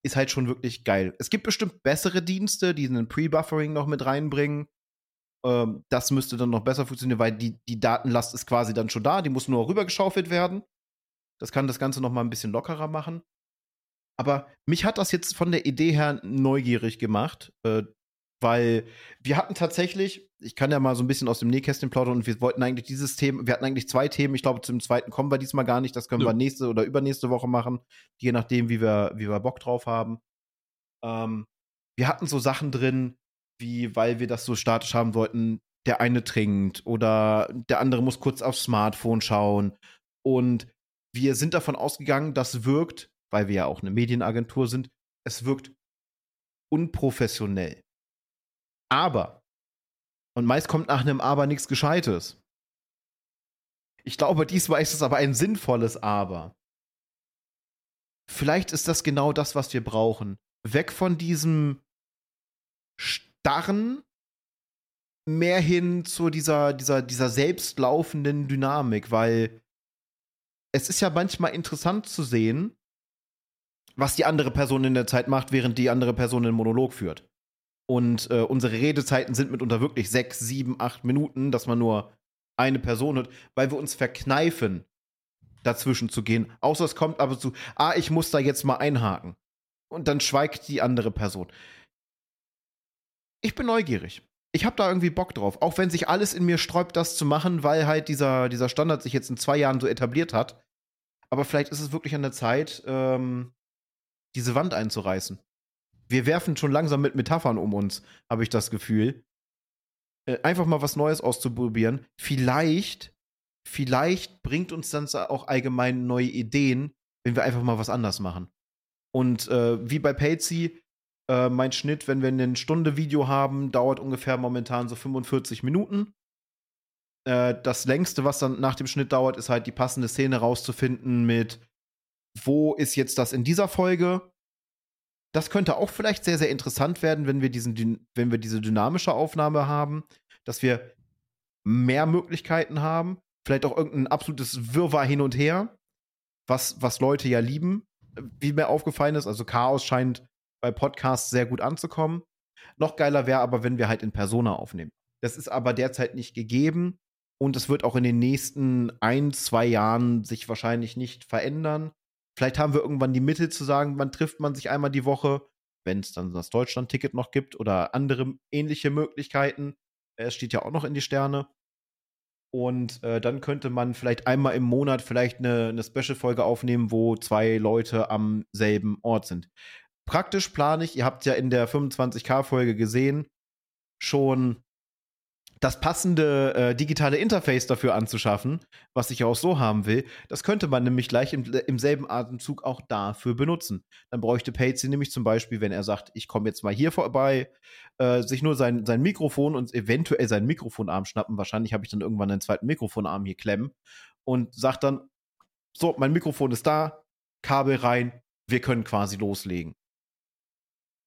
ist halt schon wirklich geil. Es gibt bestimmt bessere Dienste, die einen Pre-Buffering noch mit reinbringen. Ähm, das müsste dann noch besser funktionieren, weil die, die Datenlast ist quasi dann schon da, die muss nur rübergeschaufelt werden. Das kann das Ganze noch mal ein bisschen lockerer machen. Aber mich hat das jetzt von der Idee her neugierig gemacht, äh, weil wir hatten tatsächlich, ich kann ja mal so ein bisschen aus dem Nähkästchen plaudern und wir wollten eigentlich dieses Thema, wir hatten eigentlich zwei Themen, ich glaube, zum zweiten kommen wir diesmal gar nicht, das können ja. wir nächste oder übernächste Woche machen, je nachdem, wie wir, wie wir Bock drauf haben. Ähm, wir hatten so Sachen drin, wie, weil wir das so statisch haben wollten, der eine trinkt oder der andere muss kurz aufs Smartphone schauen und wir sind davon ausgegangen, das wirkt, weil wir ja auch eine Medienagentur sind, es wirkt unprofessionell. Aber, und meist kommt nach einem Aber nichts Gescheites. Ich glaube, diesmal ist es aber ein sinnvolles Aber. Vielleicht ist das genau das, was wir brauchen. Weg von diesem starren, mehr hin zu dieser, dieser, dieser selbstlaufenden Dynamik, weil es ist ja manchmal interessant zu sehen, was die andere Person in der Zeit macht, während die andere Person einen Monolog führt. Und äh, unsere Redezeiten sind mitunter wirklich sechs, sieben, acht Minuten, dass man nur eine Person hört, weil wir uns verkneifen, dazwischen zu gehen. Außer es kommt aber zu, ah, ich muss da jetzt mal einhaken. Und dann schweigt die andere Person. Ich bin neugierig ich habe da irgendwie Bock drauf. Auch wenn sich alles in mir sträubt, das zu machen, weil halt dieser, dieser Standard sich jetzt in zwei Jahren so etabliert hat. Aber vielleicht ist es wirklich an der Zeit, ähm, diese Wand einzureißen. Wir werfen schon langsam mit Metaphern um uns, habe ich das Gefühl. Äh, einfach mal was Neues auszuprobieren. Vielleicht, vielleicht bringt uns dann auch allgemein neue Ideen, wenn wir einfach mal was anders machen. Und äh, wie bei Patsy, äh, mein Schnitt, wenn wir eine Stunde Video haben, dauert ungefähr momentan so 45 Minuten. Äh, das längste, was dann nach dem Schnitt dauert, ist halt die passende Szene rauszufinden mit, wo ist jetzt das in dieser Folge? Das könnte auch vielleicht sehr, sehr interessant werden, wenn wir, diesen, wenn wir diese dynamische Aufnahme haben, dass wir mehr Möglichkeiten haben. Vielleicht auch irgendein absolutes Wirrwarr hin und her, was, was Leute ja lieben, wie mir aufgefallen ist. Also Chaos scheint bei Podcasts sehr gut anzukommen. Noch geiler wäre aber, wenn wir halt in Persona aufnehmen. Das ist aber derzeit nicht gegeben und es wird auch in den nächsten ein, zwei Jahren sich wahrscheinlich nicht verändern. Vielleicht haben wir irgendwann die Mittel zu sagen, man trifft man sich einmal die Woche, wenn es dann das Deutschland-Ticket noch gibt oder andere ähnliche Möglichkeiten. Es steht ja auch noch in die Sterne. Und äh, dann könnte man vielleicht einmal im Monat vielleicht eine, eine Special-Folge aufnehmen, wo zwei Leute am selben Ort sind praktisch plane ich, ihr habt ja in der 25k-Folge gesehen, schon das passende äh, digitale Interface dafür anzuschaffen, was ich auch so haben will. Das könnte man nämlich gleich im, im selben Atemzug auch dafür benutzen. Dann bräuchte Patsy nämlich zum Beispiel, wenn er sagt, ich komme jetzt mal hier vorbei, äh, sich nur sein, sein Mikrofon und eventuell seinen Mikrofonarm schnappen. Wahrscheinlich habe ich dann irgendwann einen zweiten Mikrofonarm hier klemmen und sagt dann, so, mein Mikrofon ist da, Kabel rein, wir können quasi loslegen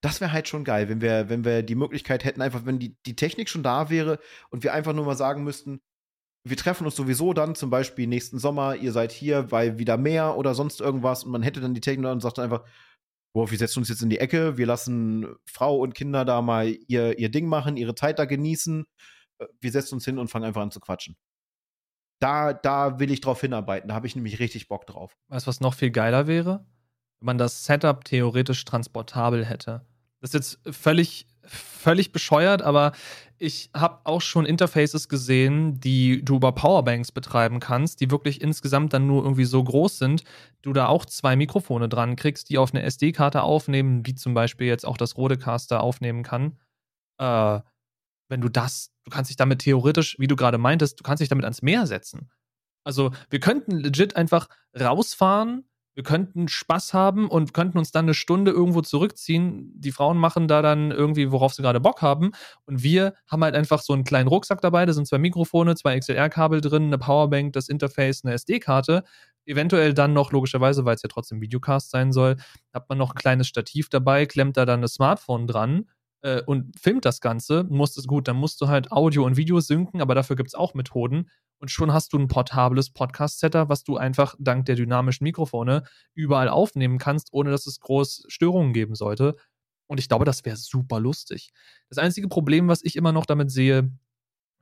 das wäre halt schon geil, wenn wir, wenn wir die Möglichkeit hätten, einfach, wenn die, die Technik schon da wäre und wir einfach nur mal sagen müssten, wir treffen uns sowieso dann, zum Beispiel nächsten Sommer, ihr seid hier, weil wieder mehr oder sonst irgendwas und man hätte dann die Technik und sagt dann einfach, boah, wir setzen uns jetzt in die Ecke, wir lassen Frau und Kinder da mal ihr, ihr Ding machen, ihre Zeit da genießen, äh, wir setzen uns hin und fangen einfach an zu quatschen. Da, da will ich drauf hinarbeiten, da habe ich nämlich richtig Bock drauf. Weißt du, was noch viel geiler wäre? Wenn man das Setup theoretisch transportabel hätte. Das ist jetzt völlig völlig bescheuert, aber ich habe auch schon Interfaces gesehen, die du über Powerbanks betreiben kannst, die wirklich insgesamt dann nur irgendwie so groß sind, du da auch zwei Mikrofone dran kriegst, die auf eine SD-Karte aufnehmen, wie zum Beispiel jetzt auch das Rodecaster aufnehmen kann. Äh, wenn du das, du kannst dich damit theoretisch, wie du gerade meintest, du kannst dich damit ans Meer setzen. Also wir könnten legit einfach rausfahren, wir könnten Spaß haben und könnten uns dann eine Stunde irgendwo zurückziehen. Die Frauen machen da dann irgendwie, worauf sie gerade Bock haben. Und wir haben halt einfach so einen kleinen Rucksack dabei. Da sind zwei Mikrofone, zwei XLR-Kabel drin, eine Powerbank, das Interface, eine SD-Karte. Eventuell dann noch, logischerweise, weil es ja trotzdem Videocast sein soll, hat man noch ein kleines Stativ dabei, klemmt da dann das Smartphone dran äh, und filmt das Ganze. Musst es gut, dann musst du halt Audio und Video synken, aber dafür gibt es auch Methoden und schon hast du ein portables Podcast-Setter, was du einfach dank der dynamischen Mikrofone überall aufnehmen kannst, ohne dass es groß Störungen geben sollte. Und ich glaube, das wäre super lustig. Das einzige Problem, was ich immer noch damit sehe,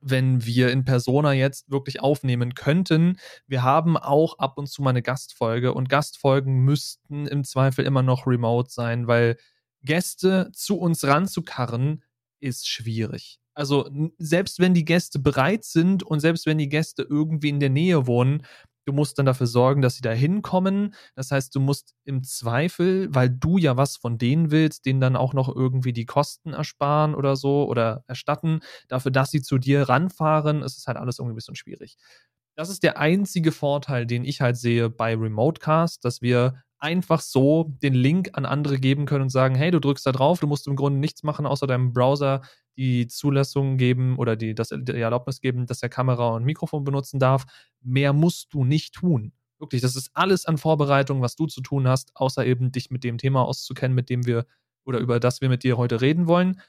wenn wir in Persona jetzt wirklich aufnehmen könnten. Wir haben auch ab und zu mal eine Gastfolge und Gastfolgen müssten im Zweifel immer noch remote sein, weil Gäste zu uns ranzukarren ist schwierig. Also selbst wenn die Gäste bereit sind und selbst wenn die Gäste irgendwie in der Nähe wohnen, du musst dann dafür sorgen, dass sie da hinkommen. Das heißt, du musst im Zweifel, weil du ja was von denen willst, denen dann auch noch irgendwie die Kosten ersparen oder so oder erstatten, dafür, dass sie zu dir ranfahren. Es ist halt alles irgendwie ein bisschen schwierig. Das ist der einzige Vorteil, den ich halt sehe bei Remotecast, dass wir einfach so den Link an andere geben können und sagen, hey, du drückst da drauf, du musst im Grunde nichts machen, außer deinem Browser die Zulassung geben oder die, das, die Erlaubnis geben, dass er Kamera und Mikrofon benutzen darf. Mehr musst du nicht tun. Wirklich, das ist alles an Vorbereitung, was du zu tun hast, außer eben dich mit dem Thema auszukennen, mit dem wir oder über das wir mit dir heute reden wollen.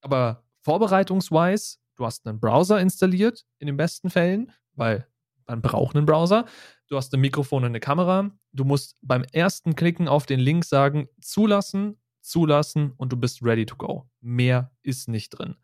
Aber vorbereitungsweise, du hast einen Browser installiert, in den besten Fällen, weil man braucht einen Browser. Du hast ein Mikrofon und eine Kamera. Du musst beim ersten Klicken auf den Link sagen, zulassen, zulassen und du bist ready to go. Mehr ist nicht drin.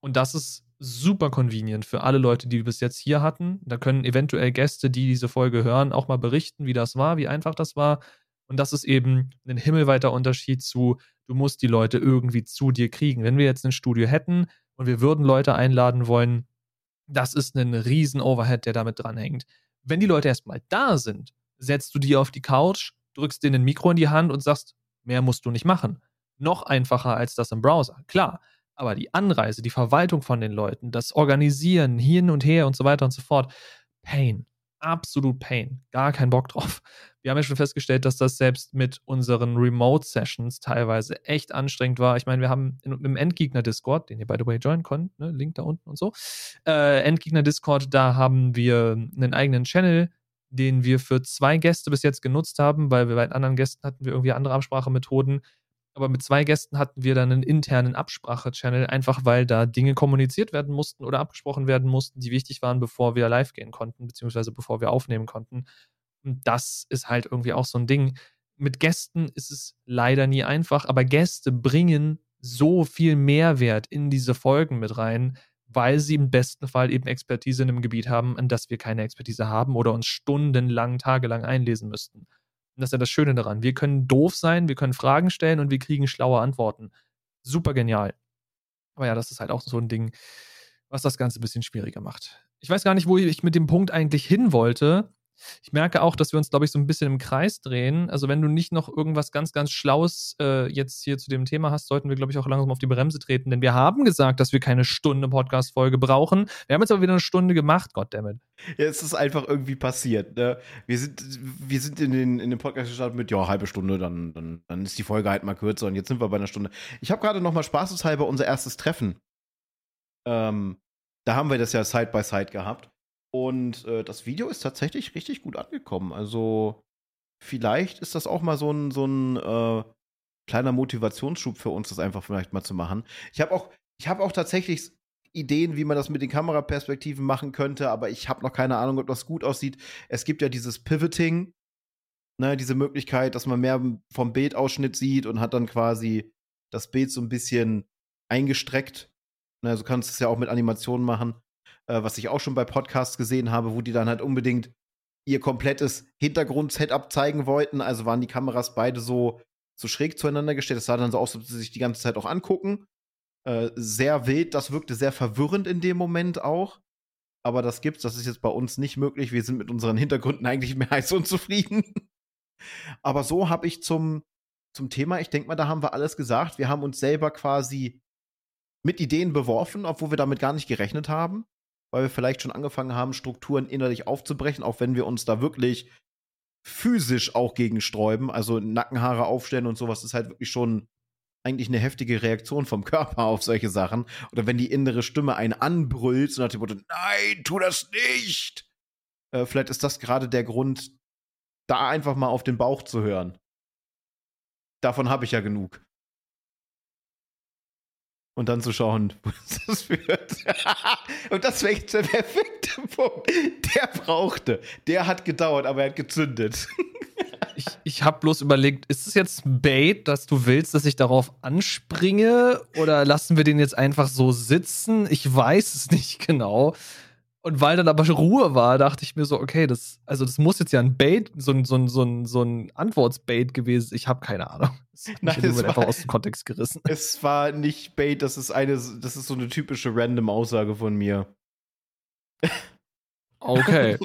Und das ist super convenient für alle Leute, die wir bis jetzt hier hatten. Da können eventuell Gäste, die diese Folge hören, auch mal berichten, wie das war, wie einfach das war. Und das ist eben ein himmelweiter Unterschied zu, du musst die Leute irgendwie zu dir kriegen. Wenn wir jetzt ein Studio hätten und wir würden Leute einladen wollen, das ist ein riesen Overhead, der damit dranhängt. Wenn die Leute erstmal da sind, setzt du die auf die Couch, drückst denen ein Mikro in die Hand und sagst, mehr musst du nicht machen. Noch einfacher als das im Browser, klar. Aber die Anreise, die Verwaltung von den Leuten, das Organisieren hin und her und so weiter und so fort, Pain absolut Pain. Gar keinen Bock drauf. Wir haben ja schon festgestellt, dass das selbst mit unseren Remote-Sessions teilweise echt anstrengend war. Ich meine, wir haben im Endgegner-Discord, den ihr by the way joinen könnt, ne, Link da unten und so, äh, Endgegner-Discord, da haben wir einen eigenen Channel, den wir für zwei Gäste bis jetzt genutzt haben, weil wir bei anderen Gästen hatten wir irgendwie andere Absprachemethoden. Aber mit zwei Gästen hatten wir dann einen internen Absprache-Channel, einfach weil da Dinge kommuniziert werden mussten oder abgesprochen werden mussten, die wichtig waren, bevor wir live gehen konnten, beziehungsweise bevor wir aufnehmen konnten. Und das ist halt irgendwie auch so ein Ding. Mit Gästen ist es leider nie einfach, aber Gäste bringen so viel Mehrwert in diese Folgen mit rein, weil sie im besten Fall eben Expertise in einem Gebiet haben, an das wir keine Expertise haben oder uns stundenlang, tagelang einlesen müssten. Das ist ja das Schöne daran. Wir können doof sein, wir können Fragen stellen und wir kriegen schlaue Antworten. Super genial. Aber ja, das ist halt auch so ein Ding, was das Ganze ein bisschen schwieriger macht. Ich weiß gar nicht, wo ich mit dem Punkt eigentlich hin wollte. Ich merke auch, dass wir uns, glaube ich, so ein bisschen im Kreis drehen. Also, wenn du nicht noch irgendwas ganz, ganz Schlaues äh, jetzt hier zu dem Thema hast, sollten wir, glaube ich, auch langsam auf die Bremse treten, denn wir haben gesagt, dass wir keine Stunde Podcast-Folge brauchen. Wir haben jetzt aber wieder eine Stunde gemacht, goddammit. Ja, es ist einfach irgendwie passiert. Ne? Wir, sind, wir sind in den, in den Podcast gestartet mit, ja, halbe Stunde, dann, dann, dann ist die Folge halt mal kürzer und jetzt sind wir bei einer Stunde. Ich habe gerade noch mal spaßeshalber unser erstes Treffen. Ähm, da haben wir das ja Side by Side gehabt. Und äh, das Video ist tatsächlich richtig gut angekommen. Also vielleicht ist das auch mal so ein, so ein äh, kleiner Motivationsschub für uns, das einfach vielleicht mal zu machen. Ich habe auch, ich auch tatsächlich Ideen, wie man das mit den Kameraperspektiven machen könnte, aber ich habe noch keine Ahnung, ob das gut aussieht. Es gibt ja dieses Pivoting, ne, diese Möglichkeit, dass man mehr vom Bildausschnitt sieht und hat dann quasi das Bild so ein bisschen eingestreckt. Ne, also kannst du es ja auch mit Animationen machen äh, was ich auch schon bei Podcasts gesehen habe, wo die dann halt unbedingt ihr komplettes Hintergrund-Setup zeigen wollten. Also waren die Kameras beide so, so schräg zueinander gestellt. Das sah dann so aus, als ob sie sich die ganze Zeit auch angucken. Äh, sehr wild, das wirkte sehr verwirrend in dem Moment auch. Aber das gibt's, das ist jetzt bei uns nicht möglich. Wir sind mit unseren Hintergründen eigentlich mehr als unzufrieden. Aber so habe ich zum, zum Thema, ich denke mal, da haben wir alles gesagt. Wir haben uns selber quasi mit Ideen beworfen, obwohl wir damit gar nicht gerechnet haben, weil wir vielleicht schon angefangen haben, Strukturen innerlich aufzubrechen, auch wenn wir uns da wirklich physisch auch gegen sträuben. Also Nackenhaare aufstellen und sowas ist halt wirklich schon eigentlich eine heftige Reaktion vom Körper auf solche Sachen. Oder wenn die innere Stimme einen anbrüllt, so nach dem Motto, nein, tu das nicht. Äh, vielleicht ist das gerade der Grund, da einfach mal auf den Bauch zu hören. Davon habe ich ja genug. Und dann zu schauen, wo das führt. Und das wäre jetzt der perfekte Punkt. Der brauchte. Der hat gedauert, aber er hat gezündet. Ich, ich habe bloß überlegt, ist es jetzt ein Bait, dass du willst, dass ich darauf anspringe? Oder lassen wir den jetzt einfach so sitzen? Ich weiß es nicht genau. Und weil dann aber Ruhe war, dachte ich mir so, okay, das, also das muss jetzt ja ein Bait, so ein, so ein, so ein, so ein Antwortsbait gewesen. Ich habe keine Ahnung. Das Nein, es war, einfach aus dem Kontext gerissen. Es war nicht Bait, das ist eine, das ist so eine typische random Aussage von mir. Okay.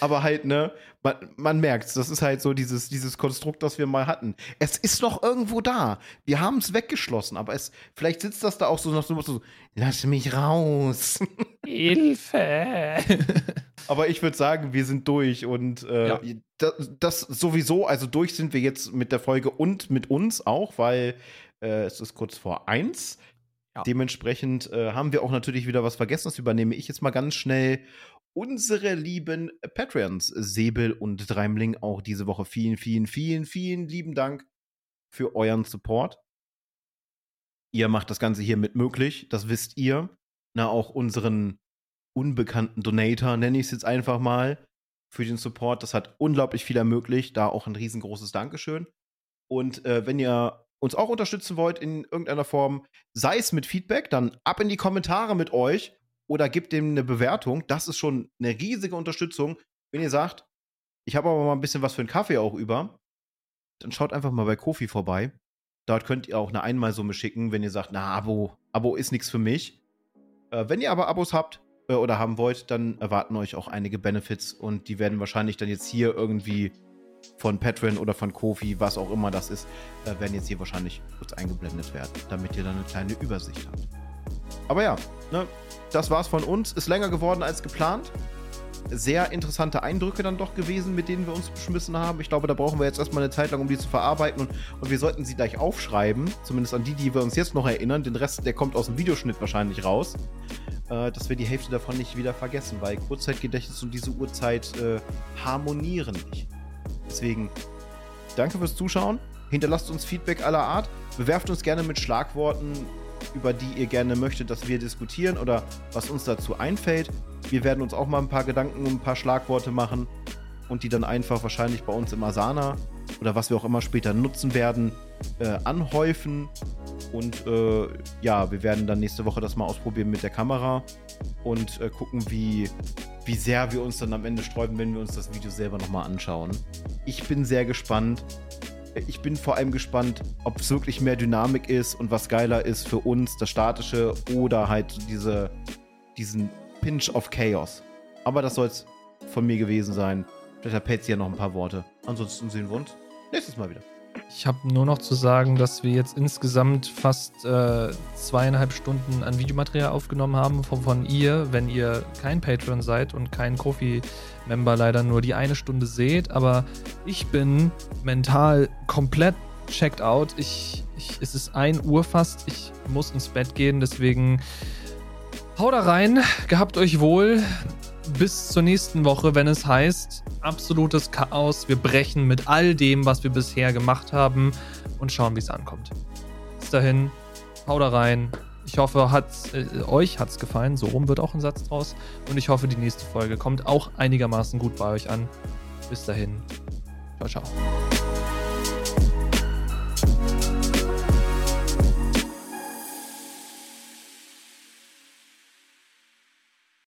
Aber halt, ne, man, man merkt das ist halt so dieses, dieses Konstrukt, das wir mal hatten. Es ist noch irgendwo da. Wir haben es weggeschlossen, aber es, vielleicht sitzt das da auch so nach so, so lass mich raus. Hilfe. aber ich würde sagen, wir sind durch und äh, ja. das, das, sowieso, also durch sind wir jetzt mit der Folge und mit uns auch, weil äh, es ist kurz vor eins. Ja. Dementsprechend äh, haben wir auch natürlich wieder was vergessen. Das übernehme ich jetzt mal ganz schnell unsere lieben Patreons, Säbel und Dreimling, auch diese Woche vielen, vielen, vielen, vielen lieben Dank für euren Support. Ihr macht das Ganze hier mit möglich, das wisst ihr. Na, auch unseren unbekannten Donator, nenne ich es jetzt einfach mal, für den Support. Das hat unglaublich viel ermöglicht. Da auch ein riesengroßes Dankeschön. Und äh, wenn ihr uns auch unterstützen wollt in irgendeiner Form, sei es mit Feedback, dann ab in die Kommentare mit euch oder gebt dem eine Bewertung. Das ist schon eine riesige Unterstützung. Wenn ihr sagt, ich habe aber mal ein bisschen was für einen Kaffee auch über, dann schaut einfach mal bei Kofi vorbei. Dort könnt ihr auch eine Einmalsumme schicken, wenn ihr sagt, na, Abo, Abo ist nichts für mich. Äh, wenn ihr aber Abos habt äh, oder haben wollt, dann erwarten euch auch einige Benefits und die werden wahrscheinlich dann jetzt hier irgendwie von Patreon oder von Kofi, was auch immer das ist, äh, werden jetzt hier wahrscheinlich kurz eingeblendet werden, damit ihr dann eine kleine Übersicht habt. Aber ja, ne, das war's von uns. Ist länger geworden als geplant. Sehr interessante Eindrücke dann doch gewesen, mit denen wir uns beschmissen haben. Ich glaube, da brauchen wir jetzt erstmal eine Zeit lang, um die zu verarbeiten. Und, und wir sollten sie gleich aufschreiben. Zumindest an die, die wir uns jetzt noch erinnern. Den Rest, der kommt aus dem Videoschnitt wahrscheinlich raus. Äh, dass wir die Hälfte davon nicht wieder vergessen, weil Kurzzeitgedächtnis und diese Uhrzeit äh, harmonieren nicht. Deswegen, danke fürs Zuschauen. Hinterlasst uns Feedback aller Art. Bewerft uns gerne mit Schlagworten über die ihr gerne möchtet, dass wir diskutieren oder was uns dazu einfällt. Wir werden uns auch mal ein paar Gedanken und ein paar Schlagworte machen und die dann einfach wahrscheinlich bei uns im Asana oder was wir auch immer später nutzen werden, äh, anhäufen. Und äh, ja, wir werden dann nächste Woche das mal ausprobieren mit der Kamera und äh, gucken, wie, wie sehr wir uns dann am Ende sträuben, wenn wir uns das Video selber nochmal anschauen. Ich bin sehr gespannt ich bin vor allem gespannt, ob es wirklich mehr Dynamik ist und was geiler ist für uns, das Statische oder halt diese, diesen Pinch of Chaos. Aber das soll es von mir gewesen sein. Vielleicht hat Patsy ja noch ein paar Worte. Ansonsten sehen wir uns nächstes Mal wieder. Ich habe nur noch zu sagen, dass wir jetzt insgesamt fast äh, zweieinhalb Stunden an Videomaterial aufgenommen haben, von, von ihr, wenn ihr kein Patreon seid und kein Kofi-Member leider nur die eine Stunde seht. Aber ich bin mental komplett checked out. Ich, ich, es ist 1 Uhr fast. Ich muss ins Bett gehen, deswegen haut da rein. Gehabt euch wohl bis zur nächsten Woche, wenn es heißt, absolutes Chaos. Wir brechen mit all dem, was wir bisher gemacht haben und schauen, wie es ankommt. Bis dahin, hau da rein. Ich hoffe, hat's, äh, euch hat es gefallen. So rum wird auch ein Satz draus. Und ich hoffe, die nächste Folge kommt auch einigermaßen gut bei euch an. Bis dahin. Ciao, ciao.